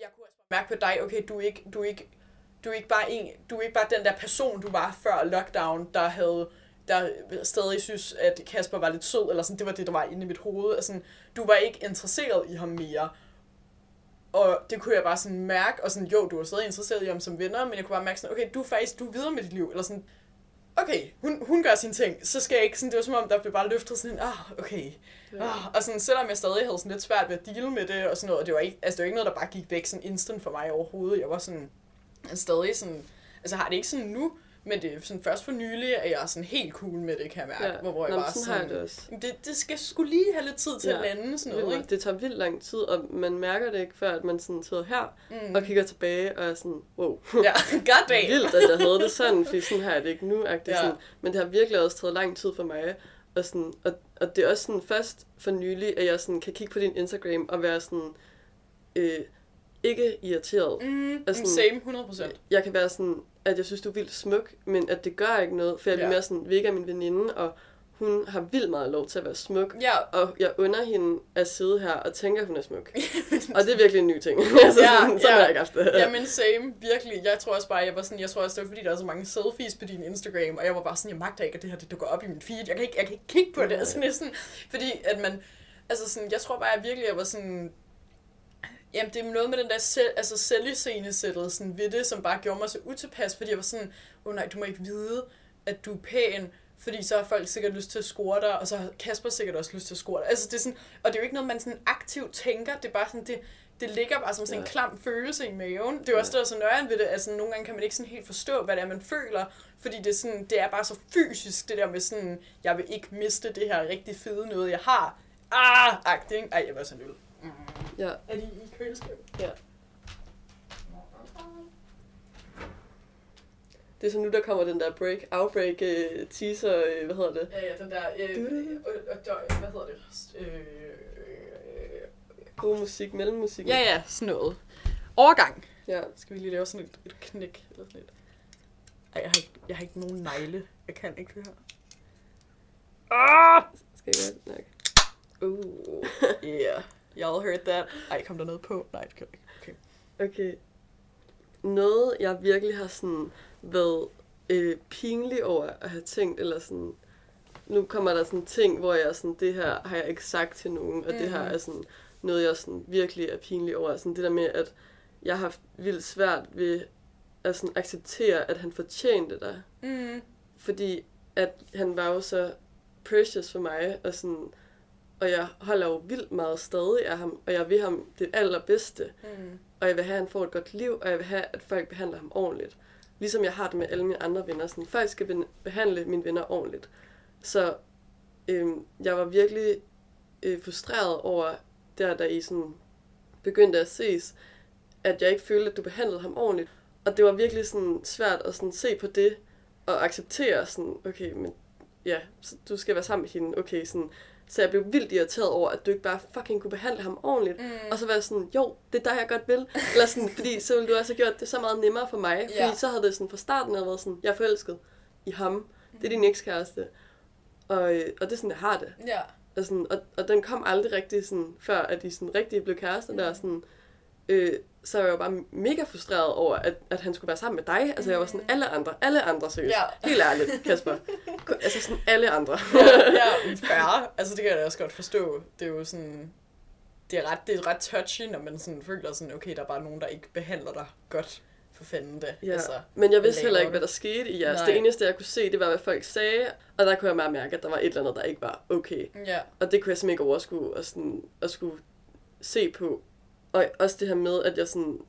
Jeg kunne også mærke på dig, okay, du er ikke, du er ikke, du er ikke bare en, du er ikke bare den der person, du var før lockdown, der havde der stadig synes, at Kasper var lidt sød, eller sådan, det var det, der var inde i mit hoved. Altså, du var ikke interesseret i ham mere. Og det kunne jeg bare sådan mærke, og sådan, jo, du var stadig interesseret i ham som venner, men jeg kunne bare mærke sådan, okay, du er faktisk, du er videre med dit liv, eller sådan, okay, hun, hun gør sine ting, så skal jeg ikke, sådan, det var som om, der blev bare løftet sådan, ah, okay, ah, og sådan, selvom jeg stadig havde sådan lidt svært ved at deale med det, og sådan noget, og det var ikke, altså det var ikke noget, der bare gik væk sådan instant for mig overhovedet, jeg var sådan, stadig sådan, altså har det ikke sådan nu, men det er sådan først for nylig, at jeg er sådan helt cool med det, kan jeg mærke, Ja. hvor, hvor jeg Nå, bare sådan sådan, har jeg det også. det, det skal sgu lige have lidt tid til Ja. at lande, sådan noget, meget. Det tager vildt lang tid, og man mærker det ikke, før at man sådan sidder her ikke? Mm. og kigger tilbage og er sådan, wow. Ja, god day. Vildt, at jeg havde det sådan, fordi sådan har jeg det ikke nu. Ja. Ja. Sådan. Men det har virkelig også taget lang tid for mig. Og, sådan, og, og det er også sådan først for nylig, at jeg sådan kan kigge på din Instagram og være sådan, øh, ikke irriteret. Mm, Altså, same, 100%. Jeg kan være sådan, at jeg synes, du er vildt smuk, men at det gør ikke noget, for jeg bliver Ja. mere sådan, Vega er min veninde, og hun har vildt meget lov til at være smuk. Ja, Og jeg under hende at sidde her og tænke, at hun er smuk. og det er virkelig en ny ting. altså, Ja, sådan, sådan ja. har jeg ikke haft det. Jamen same, virkelig. Jeg tror også bare, jeg var sådan, jeg tror også, det var fordi, der er så mange selfies på din Instagram, og jeg var bare sådan, jeg magter ikke, at det her det dukker op i min feed. Jeg kan ikke, jeg kan ikke kigge på det. Altså, er sådan, fordi at man, altså sådan, jeg tror bare, jeg virkelig, jeg var sådan, Jamen, det er noget med den der selv, altså selviscenesættelsen ved det, som bare gjorde mig så utilpas, fordi jeg var sådan, åh oh, nej, du må ikke vide, at du er pæn, fordi så har folk sikkert lyst til at score dig, og så har Kasper sikkert også lyst til at score dig. Altså, det er sådan, og det er jo ikke noget, man sådan aktivt tænker, det er bare sådan, det, det ligger bare som sådan en Ja. klam følelse i maven. Det er jo også det, der er så nøjeren ved det, altså nogle gange kan man ikke sådan helt forstå, hvad det er, man føler, fordi det er, sådan, det er bare så fysisk, det der med sådan, jeg vil ikke miste det her rigtig fede noget, jeg har. Ah, agtig, ikke? Ej, jeg var sådan øl. Mm. Ja. Er de i køleskabet? Ja. Det er så nu, der kommer den der break, outbreak uh, teaser, uh, hvad hedder det? Ja, ja, den der, øh, døj- hvad hedder det? Øh, øh, God musik, mellemmusik. ja, ja, sådan noget. Overgang. ja. Skal vi lige lave sådan et, et knæk eller sådan lidt? Ej, jeg har ikke, jeg har ikke nogen negle. Jeg kan ikke det her. Ah! Skal jeg gøre det? Okay. Uh, yeah. Y'all heard that. Ej, kom der noget på? Nej, det kan ikke. Okay. Noget, jeg virkelig har sådan været øh, pinlig over at have tænkt, eller sådan, nu kommer der sådan ting, hvor jeg sådan, det her har jeg ikke sagt til nogen, og mm. det her Mhm. er sådan noget, jeg sådan virkelig er pinlig over. Sådan det der med, at jeg har haft vildt svært ved at sådan acceptere, at han fortjente dig. Mm. Fordi at han var jo så precious for mig, og sådan, og jeg holder jo vildt meget stadig af ham, og jeg vil ham det allerbedste, Mm. og jeg vil have, at han får et godt liv, og jeg vil have, at folk behandler ham ordentligt. Ligesom jeg har det med alle mine andre venner. Sådan, folk skal behandle mine venner ordentligt. Så øhm, jeg var virkelig øh, frustreret over, der da I sådan begyndte at ses, at jeg ikke følte, at du behandlede ham ordentligt. Og det var virkelig sådan svært at sådan se på det, og acceptere sådan, okay, men ja, du skal være sammen med hende, okay, sådan. Så jeg blev vildt irriteret over, at du ikke bare fucking kunne behandle ham ordentligt. Mm. Og så var jeg sådan, jo, det er dig, jeg godt vil. Eller sådan, fordi så ville du også have gjort det så meget nemmere for mig. Fordi Ja. så havde det sådan fra starten af været sådan, jeg er forelsket i ham. Det er din ekskæreste. Og, øh, og det er sådan, jeg har det. Ja. Og, sådan, og, og den kom aldrig rigtig sådan, før at de sådan rigtig blev kærester der. Sådan, øh, så var jeg jo bare mega frustreret over, at, at han skulle være sammen med dig. Altså jeg var sådan, alle andre, alle andre seriøst. Ja. Helt ærligt, Kasper. altså sådan alle andre. ja, ja, fair. Altså, det kan jeg da også godt forstå. Det er jo sådan... Det er ret, det er ret touchy, når man sådan føler sådan, okay, der er bare nogen, der ikke behandler dig godt. For fanden da. Ja, Altså, men jeg vidste heller ikke, hvad der skete i jeres. Nej. Det eneste, jeg kunne se, det var, hvad folk sagde, og der kunne jeg bare mærke, at der var et eller andet, der ikke var okay. ja. Og det kunne jeg simpelthen ikke overskue at, sådan, at skulle se på. Og også det her med, at jeg sådan...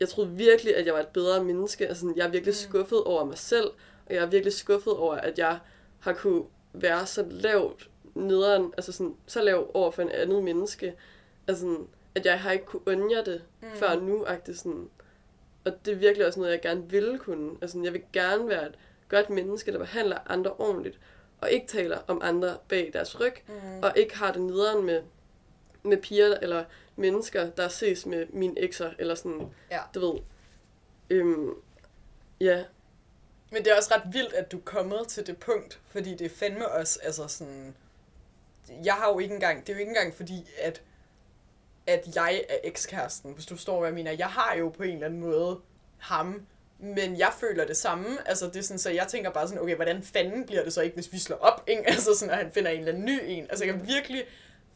Jeg troede virkelig, at jeg var et bedre menneske. Altså, jeg er virkelig Mm. skuffet over mig selv, og jeg er virkelig skuffet over, at jeg har kunne være så lavt nederen, altså sådan, så lav over for en andet menneske. Altså, sådan, at jeg har ikke kunne undre det mm. før nu, agtigt sådan. Og det er virkelig også noget, jeg gerne ville kunne. Altså, jeg vil gerne være et godt menneske, der behandler andre ordentligt, og ikke taler om andre bag deres ryg, Mm. og ikke har det nederen med, med piger eller mennesker, der ses med mine ekser, eller sådan, Ja. du ved. Øhm, ja, Men det er også ret vildt, at du er kommet til det punkt, fordi det er fandme også, altså sådan... Jeg har jo ikke engang, det er jo ikke engang fordi, at, at jeg er ekskæresten, hvis du forstår, hvad jeg mener. Jeg har jo på en eller anden måde ham, men jeg føler det samme. Altså, det er sådan, så jeg tænker bare sådan, okay, hvordan fanden bliver det så ikke, hvis vi slår op, ikke? Altså sådan, at han finder en eller anden ny en. Altså, jeg kan virkelig,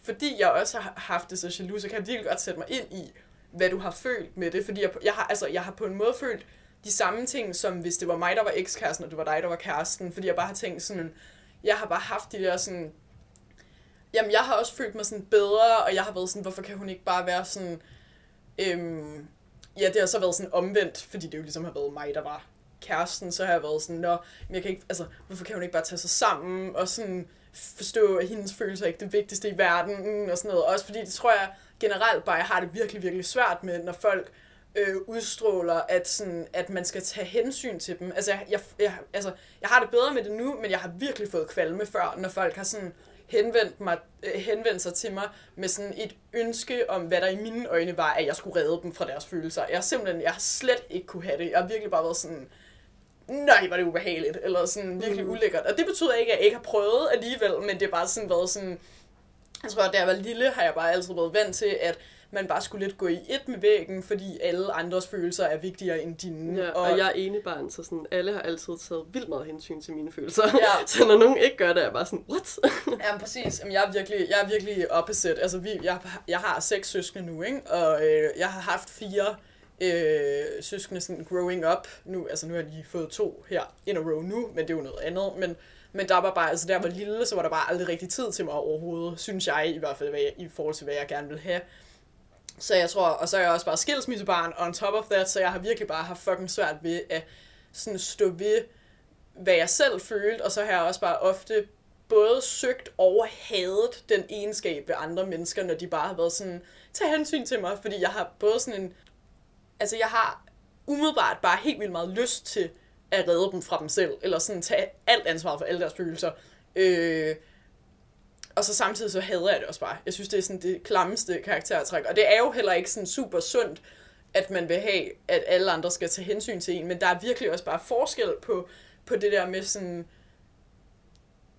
fordi jeg også har haft det så jaloux, så kan jeg virkelig godt sætte mig ind i, hvad du har følt med det. Fordi jeg, jeg, har, altså, jeg har på en måde følt de samme ting, som hvis det var mig, der var ekskæresten, og det var dig, der var kæresten. Fordi jeg bare har tænkt sådan, jeg har bare haft de der sådan, jamen jeg har også følt mig sådan bedre, og jeg har været sådan, hvorfor kan hun ikke bare være sådan, øhm, ja, det har så været sådan omvendt, fordi det jo ligesom har været mig, der var kæresten, så har jeg været sådan, nå, men jeg kan ikke, altså, hvorfor kan hun ikke bare tage sig sammen, og sådan forstå, at hendes følelser er ikke det vigtigste i verden, og sådan noget. Også fordi det tror jeg generelt bare, jeg har det virkelig, virkelig svært med, når folk øh, udstråler, at, sådan, at man skal tage hensyn til dem. Altså jeg, jeg, jeg, altså, jeg har det bedre med det nu, men jeg har virkelig fået kvalme før, når folk har sådan henvendt, mig, øh, henvendt sig til mig med sådan et ønske om, hvad der i mine øjne var, at jeg skulle redde dem fra deres følelser. Jeg har simpelthen, jeg har slet ikke kunne have det. Jeg har virkelig bare været sådan, nej, var det ubehageligt, eller sådan virkelig Mm. ulækkert. Og det betyder ikke, at jeg ikke har prøvet alligevel, men det er bare sådan været sådan, jeg tror, at da jeg var lille, har jeg bare altid været vant til, at man bare skulle lidt gå i et med væggen, fordi alle andres følelser er vigtigere end dine. ja og, og jeg er enebarn, så sådan, alle har altid taget vildt meget hensyn til mine følelser. Ja. så når nogen ikke gør det, er jeg bare sådan, what? Ja, præcis. Jamen, jeg er virkelig, jeg er virkelig opposite. Altså, vi, jeg, jeg har seks søskende nu, ikke? Og øh, jeg har haft fire øh, søskende sådan growing up. Nu, altså, nu har de fået to her in a row nu, men det er jo noget andet. Men, men der var bare, altså, der var lille, så var der bare aldrig rigtig tid til mig overhovedet, synes jeg i hvert fald, hvad jeg, i forhold til, hvad jeg gerne vil have. Så jeg tror, og så er jeg også bare skilsmissebarn on top of that, så jeg har virkelig bare haft fucking svært ved at sådan stå ved, hvad jeg selv følte, og så har jeg også bare ofte både søgt og hadet den egenskab ved andre mennesker, når de bare har været sådan, tag hensyn til mig, fordi jeg har både sådan en, altså jeg har umiddelbart bare helt vildt meget lyst til at redde dem fra dem selv, eller sådan tage alt ansvar for alle deres følelser. Øh, og så samtidig så hader jeg det også bare. Jeg synes, det er sådan det klammeste karaktertræk. Og det er jo heller ikke sådan super sundt, at man vil have, at alle andre skal tage hensyn til en. Men der er virkelig også bare forskel på, på det der med sådan...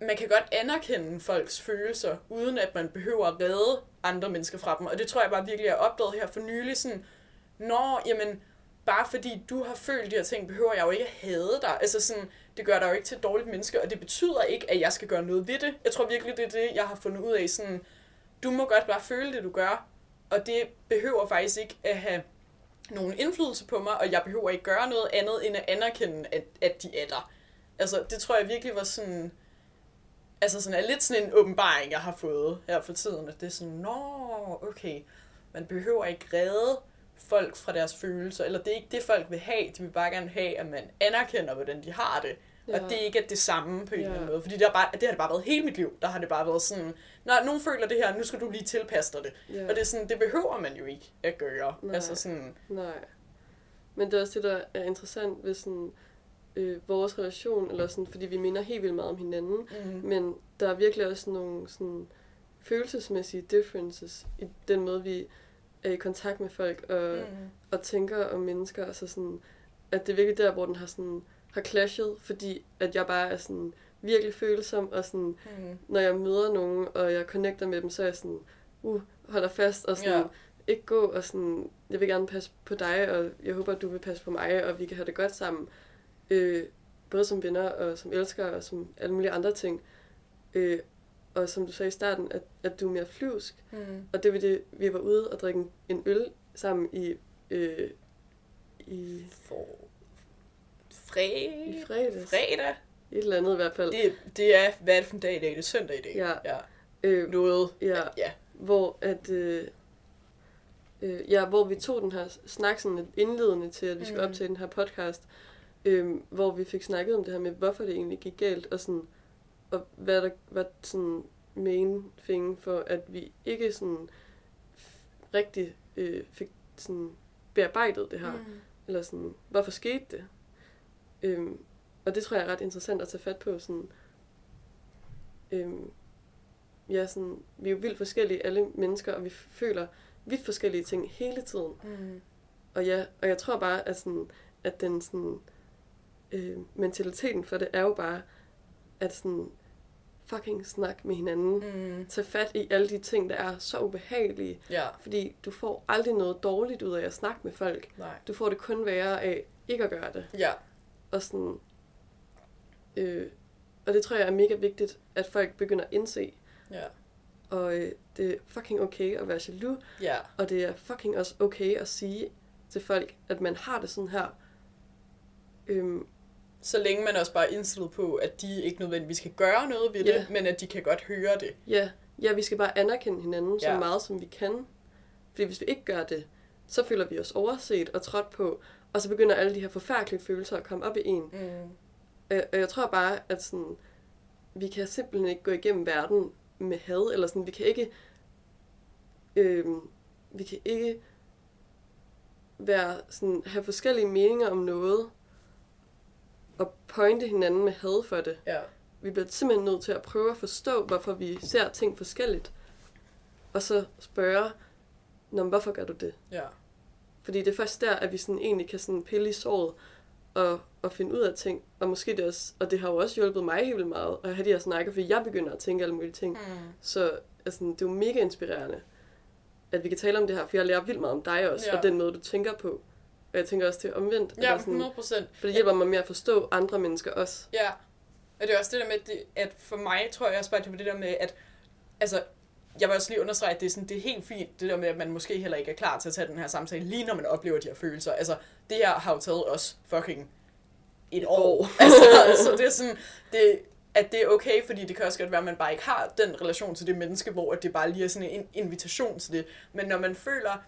Man kan godt anerkende folks følelser, uden at man behøver at redde andre mennesker fra dem. Og det tror jeg bare virkelig, jeg har opdaget her for nylig. Sådan, nå, jamen, bare fordi du har følt de her ting, behøver jeg jo ikke at hade dig. Altså sådan, det gør dig jo ikke til et dårligt menneske, og det betyder ikke, at jeg skal gøre noget ved det. Jeg tror virkelig, det er det, jeg har fundet ud af. Sådan, du må godt bare føle det, du gør, og det behøver faktisk ikke at have nogen indflydelse på mig, og jeg behøver ikke gøre noget andet, end at anerkende, at, at de er der. Altså, det tror jeg virkelig var sådan... Altså, sådan er lidt sådan en åbenbaring, jeg har fået her for tiden, at det er sådan, nå, okay, man behøver ikke redde folk fra deres følelser, eller det er ikke det, folk vil have, de vil bare gerne have, at man anerkender, hvordan de har det, ja. og det er ikke det samme på en ja. eller anden måde, fordi det har, bare, det har det bare været hele mit liv, der har det bare været sådan, når nogen føler det her, nu skal du lige tilpasse dig det, ja. og det er sådan, det behøver man jo ikke at gøre, Nej. altså sådan, Nej. Men det er også det, der er interessant ved sådan, øh, vores relation, eller sådan, fordi vi minder helt vildt meget om hinanden, mm, men der er virkelig også nogle sådan, følelsesmæssige differences i den måde, vi er i kontakt med folk og, mm, og tænker om mennesker. Altså sådan, at det er virkelig der, hvor den har, sådan, har clashet, fordi at jeg bare er sådan virkelig følsom, og sådan, mm, når jeg møder nogen, og jeg connecter med dem, så er jeg sådan, uh, holder fast, og sådan, ja. ikke gå, og sådan, jeg vil gerne passe på dig, og jeg håber, at du vil passe på mig, og vi kan have det godt sammen. Øh, både som venner, og som elskere, og som alle mulige andre ting. Øh, og som du sagde i starten, at, at du er mere flyvsk. mm, Og det var det, vi var ude og drikke en- øl sammen i, øh, i, for, fre, i fredags. fredag, Et eller andet i hvert fald. det, det er, hvad er det for en dag i dag, det er søndag i dag, Ja. ja. Øh, noget, ja, ja, hvor at øh, øh, ja, hvor vi tog den her snak sådan indledende til, at vi skulle Mm. optage den her podcast, øh, hvor vi fik snakket om det her med, hvorfor det egentlig gik galt, og sådan, og hvad der var sådan main thing for, at vi ikke sådan rigtig øh, fik sådan bearbejdet det her. Mm. eller sådan, hvorfor skete det? Øhm, og det tror jeg er ret interessant at tage fat på, sådan, øhm, ja, sådan, vi er jo vildt forskellige, alle mennesker, og vi føler vidt forskellige ting hele tiden. Mm. Og ja, og jeg tror bare, at, sådan, at den sådan, øh, mentaliteten for det er jo bare, at sådan, fucking snak med hinanden. Mm. Tag fat i alle de ting, der er så ubehagelige. Ja, Fordi du får aldrig noget dårligt ud af at snakke med folk. nej. Du får det kun værre af ikke at gøre det. Ja, Og sådan, øh, og det tror jeg er mega vigtigt, at folk begynder at indse. ja, Og øh, det er fucking okay at være jaloux, ja, og det er fucking også okay at sige til folk, at man har det sådan her. Øhm, Så længe man også bare er indstillet på, at de ikke nødvendigvis skal gøre noget ved det, men at de kan godt høre det. ja, ja, vi skal bare anerkende hinanden så Ja. meget, som vi kan. Fordi hvis vi ikke gør det, så føler vi os overset og trådt på, og så begynder alle de her forfærdelige følelser at komme op i en. Mm. Øh, Og jeg tror bare, at sådan, vi kan simpelthen ikke gå igennem verden med had, eller sådan, vi kan ikke, øh, vi kan ikke være sådan, have forskellige meninger om noget, og pointe hinanden med had for det. Ja, Vi bliver simpelthen nødt til at prøve at forstå, hvorfor vi ser ting forskelligt, og så spørge, Nå, hvorfor gør du det? ja, Fordi det er først der, at vi sådan egentlig kan sådan pille i såret og, og finde ud af ting. Og måske det også, og det har jo også hjulpet mig helt vildt meget at have de her snakker, fordi jeg begynder at tænke alle mulige ting. mm. Så altså, det er jo mega inspirerende, at vi kan tale om det her, for jeg lærer vildt meget om dig også, Ja. og den måde, du tænker på. Og jeg tænker også til omvendt. ja sådan, 100 procent. for det hjælper mig med at forstå andre mennesker også. Ja, og det er også det der med, det- at for mig tror jeg også bare, det var det der med, at altså, jeg vil også lige understrege, at det er, sådan, det er helt fint, det der med, at man måske heller ikke er klar til at tage den her samtale, lige når man oplever de her følelser. Altså, det her har jo taget os fucking et år. altså, så det er sådan, det, at det er okay, fordi det kan også godt være, at man bare ikke har den relation til det menneske, hvor det bare lige er sådan en invitation til det. Men når man føler,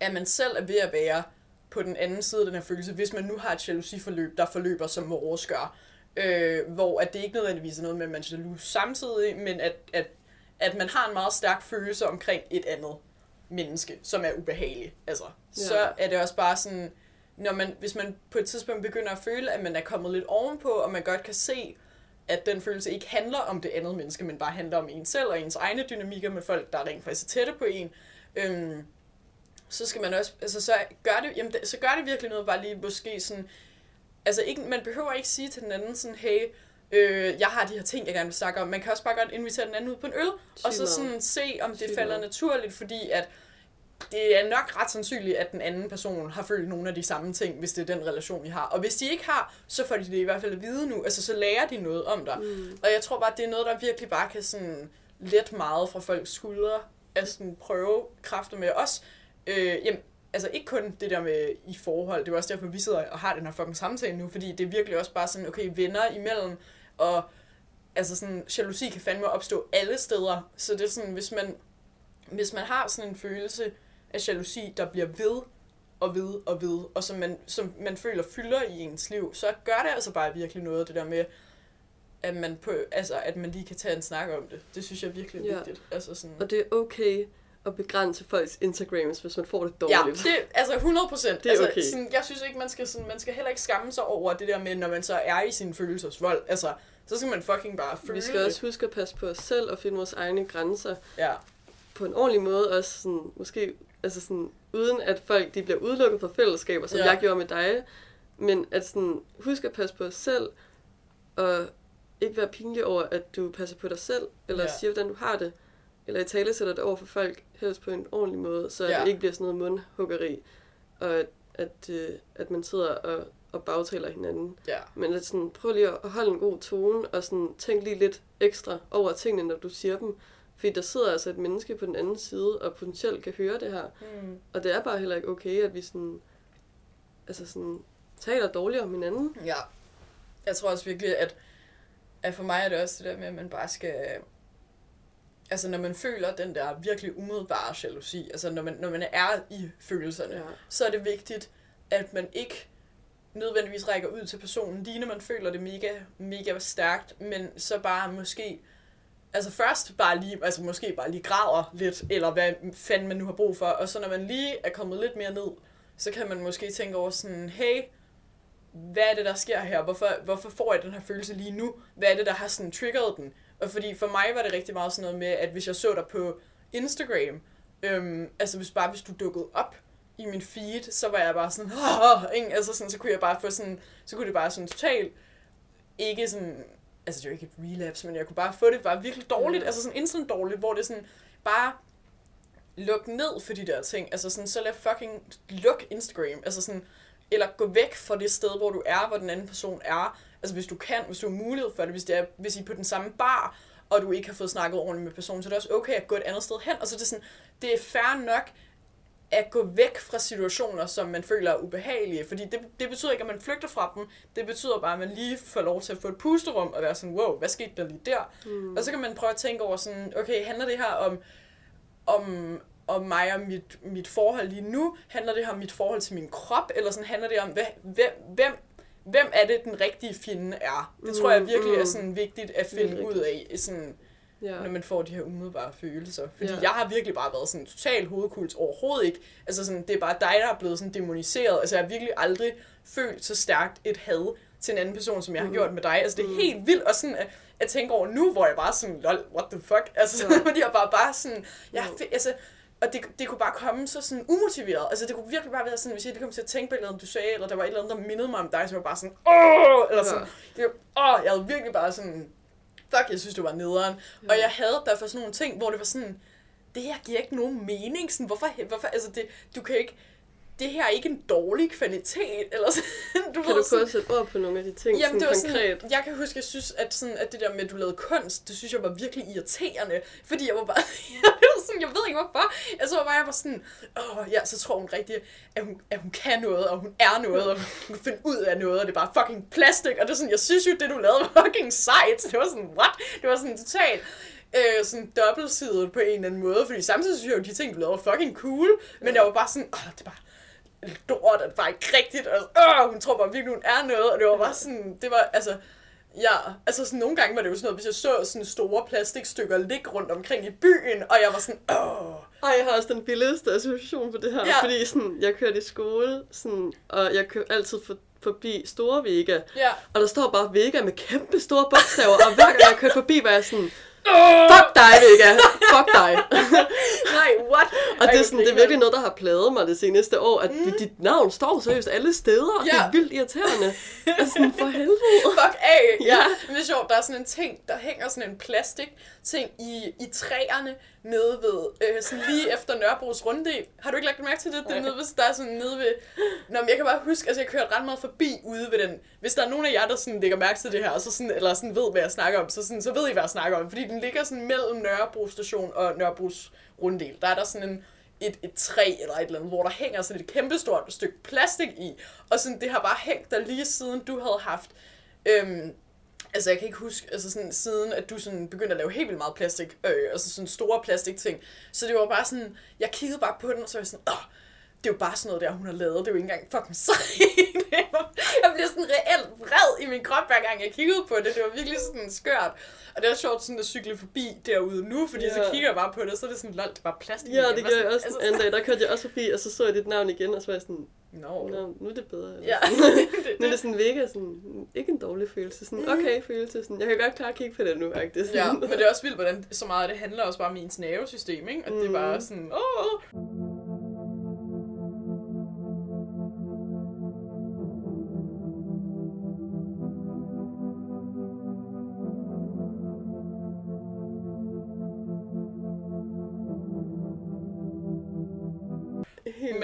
at man selv er ved at være på den anden side af den her følelse, hvis man nu har et jalousiforløb, der forløber som vores gør, øh, hvor at det ikke nødvendigvis er noget med, at man er jaloux samtidig, men at, at, at man har en meget stærk følelse omkring et andet menneske, som er ubehagelig. Altså, ja. så er det også bare sådan, når man, hvis man på et tidspunkt begynder at føle, at man er kommet lidt ovenpå, og man godt kan se, at den følelse ikke handler om det andet menneske, men bare handler om en selv og ens egne dynamikker med folk, der rent faktisk er tætte på en, øhm, så skal man også, altså så gør det, jamen, det- så gør det virkelig noget, bare lige måske sådan, altså ikke, man behøver ikke sige til den anden sådan, hey, øh, jeg har de her ting, jeg gerne vil snakke om. Man kan også bare godt invitere den anden ud på en øl, og så sådan se, om det Sygt falder meget. naturligt, fordi at det er nok ret sandsynligt, at den anden person har følt nogle af de samme ting, hvis det er den relation, I har. Og hvis de ikke har, så får de det i hvert fald at vide nu. Altså, så lærer de noget om dig. Mm. Og jeg tror bare, det er noget, der virkelig bare kan sådan let meget fra folks skuldre at sådan prøve kræfter med os. Øh, jamen, altså ikke kun det der med i forhold, det er også derfor, vi sidder og har den her fucking samtale nu, fordi det er virkelig også bare sådan, okay, venner imellem, og altså sådan, jalousi kan fandme opstå alle steder, så det er sådan, hvis man, hvis man har sådan en følelse af jalousi, der bliver ved og ved og ved, og som man, som man føler fylder i ens liv, så gør det altså bare virkelig noget, det der med, at man, på, altså, at man lige kan tage en snak om det. Det synes jeg virkelig er Ja. vigtigt. Altså sådan, Og det er okay at begrænse folks Instagrams, hvis man får det dårligt. Ja, det altså 100 procent. Det er altså, okay. sådan, jeg synes ikke, man skal, sådan, man skal heller ikke skamme sig over det der med, når man så er i sin følelsesvold. Altså, så skal man fucking bare føle Vi skal det. også huske at passe på os selv og finde vores egne grænser Ja, på en ordentlig måde. Også sådan, måske altså sådan, uden at folk de bliver udelukket fra fællesskaber, som Ja. jeg gjorde med dig. Men at sådan, husk at passe på os selv, og ikke være pinlig over, at du passer på dig selv, eller ja. siger, hvordan du har det, eller i tale sætter det over for folk, helst på en ordentlig måde, så Ja. det ikke bliver sådan noget mundhuggeri, og at, at, øh, at man sidder og, og bagtaler hinanden. ja. Men at sådan, prøv lige at holde en god tone, og sådan, tænk lige lidt ekstra over tingene, når du siger dem. Fordi der sidder altså et menneske på den anden side, og potentielt kan høre det her. Mm. Og det er bare heller ikke okay, at vi sådan, altså sådan, taler dårligt om hinanden. Ja. Jeg tror også virkelig, at, at for mig er det også det der med, at man bare skal... Altså, når man føler den der virkelig umiddelbare jalousi, altså når man, når man er i følelserne, Ja. så er det vigtigt, at man ikke nødvendigvis rækker ud til personen, lige når man føler det mega, mega stærkt, men så bare måske, altså først bare lige, altså måske bare lige græder lidt, eller hvad fanden man nu har brug for, og så når man lige er kommet lidt mere ned, så kan man måske tænke over sådan, hey, hvad er det, der sker her? Hvorfor, hvorfor får jeg den her følelse lige nu? Hvad er det, der har sådan triggeret den? Og fordi for mig var det rigtig meget sådan noget med, at hvis jeg så dig på Instagram, øhm, altså hvis bare hvis du dukkede op i min feed, så var jeg bare sådan, Åh, ikke? altså sådan, så kunne jeg bare få sådan, så kunne det bare sådan totalt, ikke sådan, altså det er jo ikke et relapse, men jeg kunne bare få det bare virkelig dårligt, Ja. altså sådan instant dårligt, hvor det sådan, bare luk ned for de der ting, altså sådan, så lad fucking luk Instagram, altså sådan, eller gå væk fra det sted, hvor du er, hvor den anden person er. Altså hvis du kan, hvis du har mulighed for det, hvis, det er, hvis I er på den samme bar, og du ikke har fået snakket ordentligt med personen, så er det også okay at gå et andet sted hen. Og så er det sådan, det er fair nok at gå væk fra situationer, som man føler er ubehagelige. Fordi det, det betyder ikke, at man flygter fra dem. Det betyder bare, at man lige får lov til at få et pusterum og være sådan, wow, hvad skete der lige der? Mm. Og så kan man prøve at tænke over sådan, okay, handler det her om, om, om mig og mit, mit forhold lige nu? Handler det her om mit forhold til min krop? Eller sådan handler det om, hvem, hvem, hvem er det, den rigtige fjende er? Det tror jeg Mm, virkelig er mm. sådan vigtigt at finde ud af, sådan, Ja. når man får de her umiddelbare følelser. Fordi Ja. jeg har virkelig bare været sådan total hovedkult overhovedet ikke. Altså sådan, det er bare dig, der er blevet sådan demoniseret. Altså jeg har virkelig aldrig følt så stærkt et had til en anden person, som jeg har Mm. gjort med dig. Altså det er Mm. helt vildt at, sådan, at, at tænke over nu, hvor jeg bare sådan, lol, what the fuck? Altså, Ja. fordi jeg bare bare sådan, jeg, altså, og det, det kunne bare komme så sådan umotiveret. Altså det kunne virkelig bare være sådan, hvis jeg lige kom til at tænke på et eller andet, du sagde, eller der var et eller andet, der mindede mig om dig, så var bare sådan, åh, eller sådan, det, åh, jeg havde virkelig bare sådan, fuck, jeg synes, det var nederen. Ja. Og jeg havde derfor sådan nogle ting, hvor det var sådan, det her giver ikke nogen mening. Sådan, hvorfor, hvorfor, altså det, du kan ikke, det her er ikke en dårlig kvalitet, eller sådan, du Kan ved, du sådan, prøve at sætte ord på nogle af de ting Jamen, det var sådan konkret? sådan, jeg kan huske, jeg synes, at, sådan, at det der med, at du lavede kunst, det synes jeg var virkelig irriterende, fordi jeg var bare, jeg, var sådan, jeg ved ikke hvorfor, jeg så bare, jeg var sådan, åh ja, så tror hun rigtig, at hun, at hun kan noget, og hun er noget, og hun kan finde ud af noget, og det er bare fucking plastik, og det er sådan, jeg synes jo, det du lavede var fucking sejt, det var sådan, what? Det var sådan totalt, øh, sådan dobbeltsidet på en eller anden måde, fordi samtidig synes jeg jo, de ting, du lavede var fucking cool, men jeg var bare sådan, åh, det er bare, lort, det var ikke rigtigt, og øh, hun tror bare virkelig, hun er noget, og det var bare sådan, det var, altså, ja, altså sådan nogle gange var det jo sådan noget, hvis jeg så sådan store plastikstykker ligge rundt omkring i byen, og jeg var sådan, åh, Ej, jeg har også den billigste association på det her, Ja. fordi sådan, jeg kørte i skole, sådan, og jeg kørte altid for, forbi Store Vega, ja, og der står bare Vega med kæmpe store bogstaver, og hver gang jeg kørte forbi, var jeg sådan, fuck dig Vega, fuck dig. nej, what? Og det er, sådan, det er virkelig noget, der har plaget mig det seneste år, at mm. dit navn står seriøst alle steder, og det Ja. er vildt irriterende. Altså for helvede. Fuck af. Ja. Ja. Men det er sjovt, der er sådan en ting, der hænger sådan en plastik ting i, i træerne, nede ved, øh, sådan lige efter Nørrebros runddel. Har du ikke lagt mærke til det? Det er nede ved, der er sådan nede ved... Nå, men jeg kan bare huske, altså jeg kørte ret meget forbi ude ved den. Hvis der er nogen af jer, der sådan lægger mærke til det her, og så sådan, eller sådan ved, hvad jeg snakker om, så, sådan, så ved I, hvad jeg snakker om. Fordi den ligger sådan mellem Nørrebro station og Nørrebros runddel. Der er der sådan en, et, et træ eller et eller andet, hvor der hænger sådan et kæmpestort stykke plastik i. Og sådan, det har bare hængt der lige siden du havde haft... Øhm, Altså, jeg kan ikke huske, altså sådan, siden at du sådan begyndte at lave helt vildt meget plastik, øh, altså sådan store plastikting. Så det var bare sådan, jeg kiggede bare på den, og så var jeg sådan, åh, det er jo bare sådan noget der, hun har lavet. Det er jo ikke engang fucking sejt. jeg bliver sådan reelt vred i min krop, hver gang jeg kiggede på det. Det var virkelig sådan skørt. Og det er sjovt sådan at cykle forbi derude nu, fordi ja. så kigger jeg bare på det, og så er det sådan, lol, det var plastik. Ja, det gør jeg også. Altså, en dag, der kørte jeg også forbi, og så så jeg dit navn igen, og så var jeg sådan, No. Nå, nu er det bedre. Ja. nu er det sådan mega sådan, ikke en dårlig følelse, sådan mhm. okay følelse, sådan, jeg kan godt klare at kigge på det nu, faktisk. Ja, men det er også vildt, hvordan så meget det handler også bare om ens nervesystem, ikke? At mm. det er bare mhm. sådan, åh.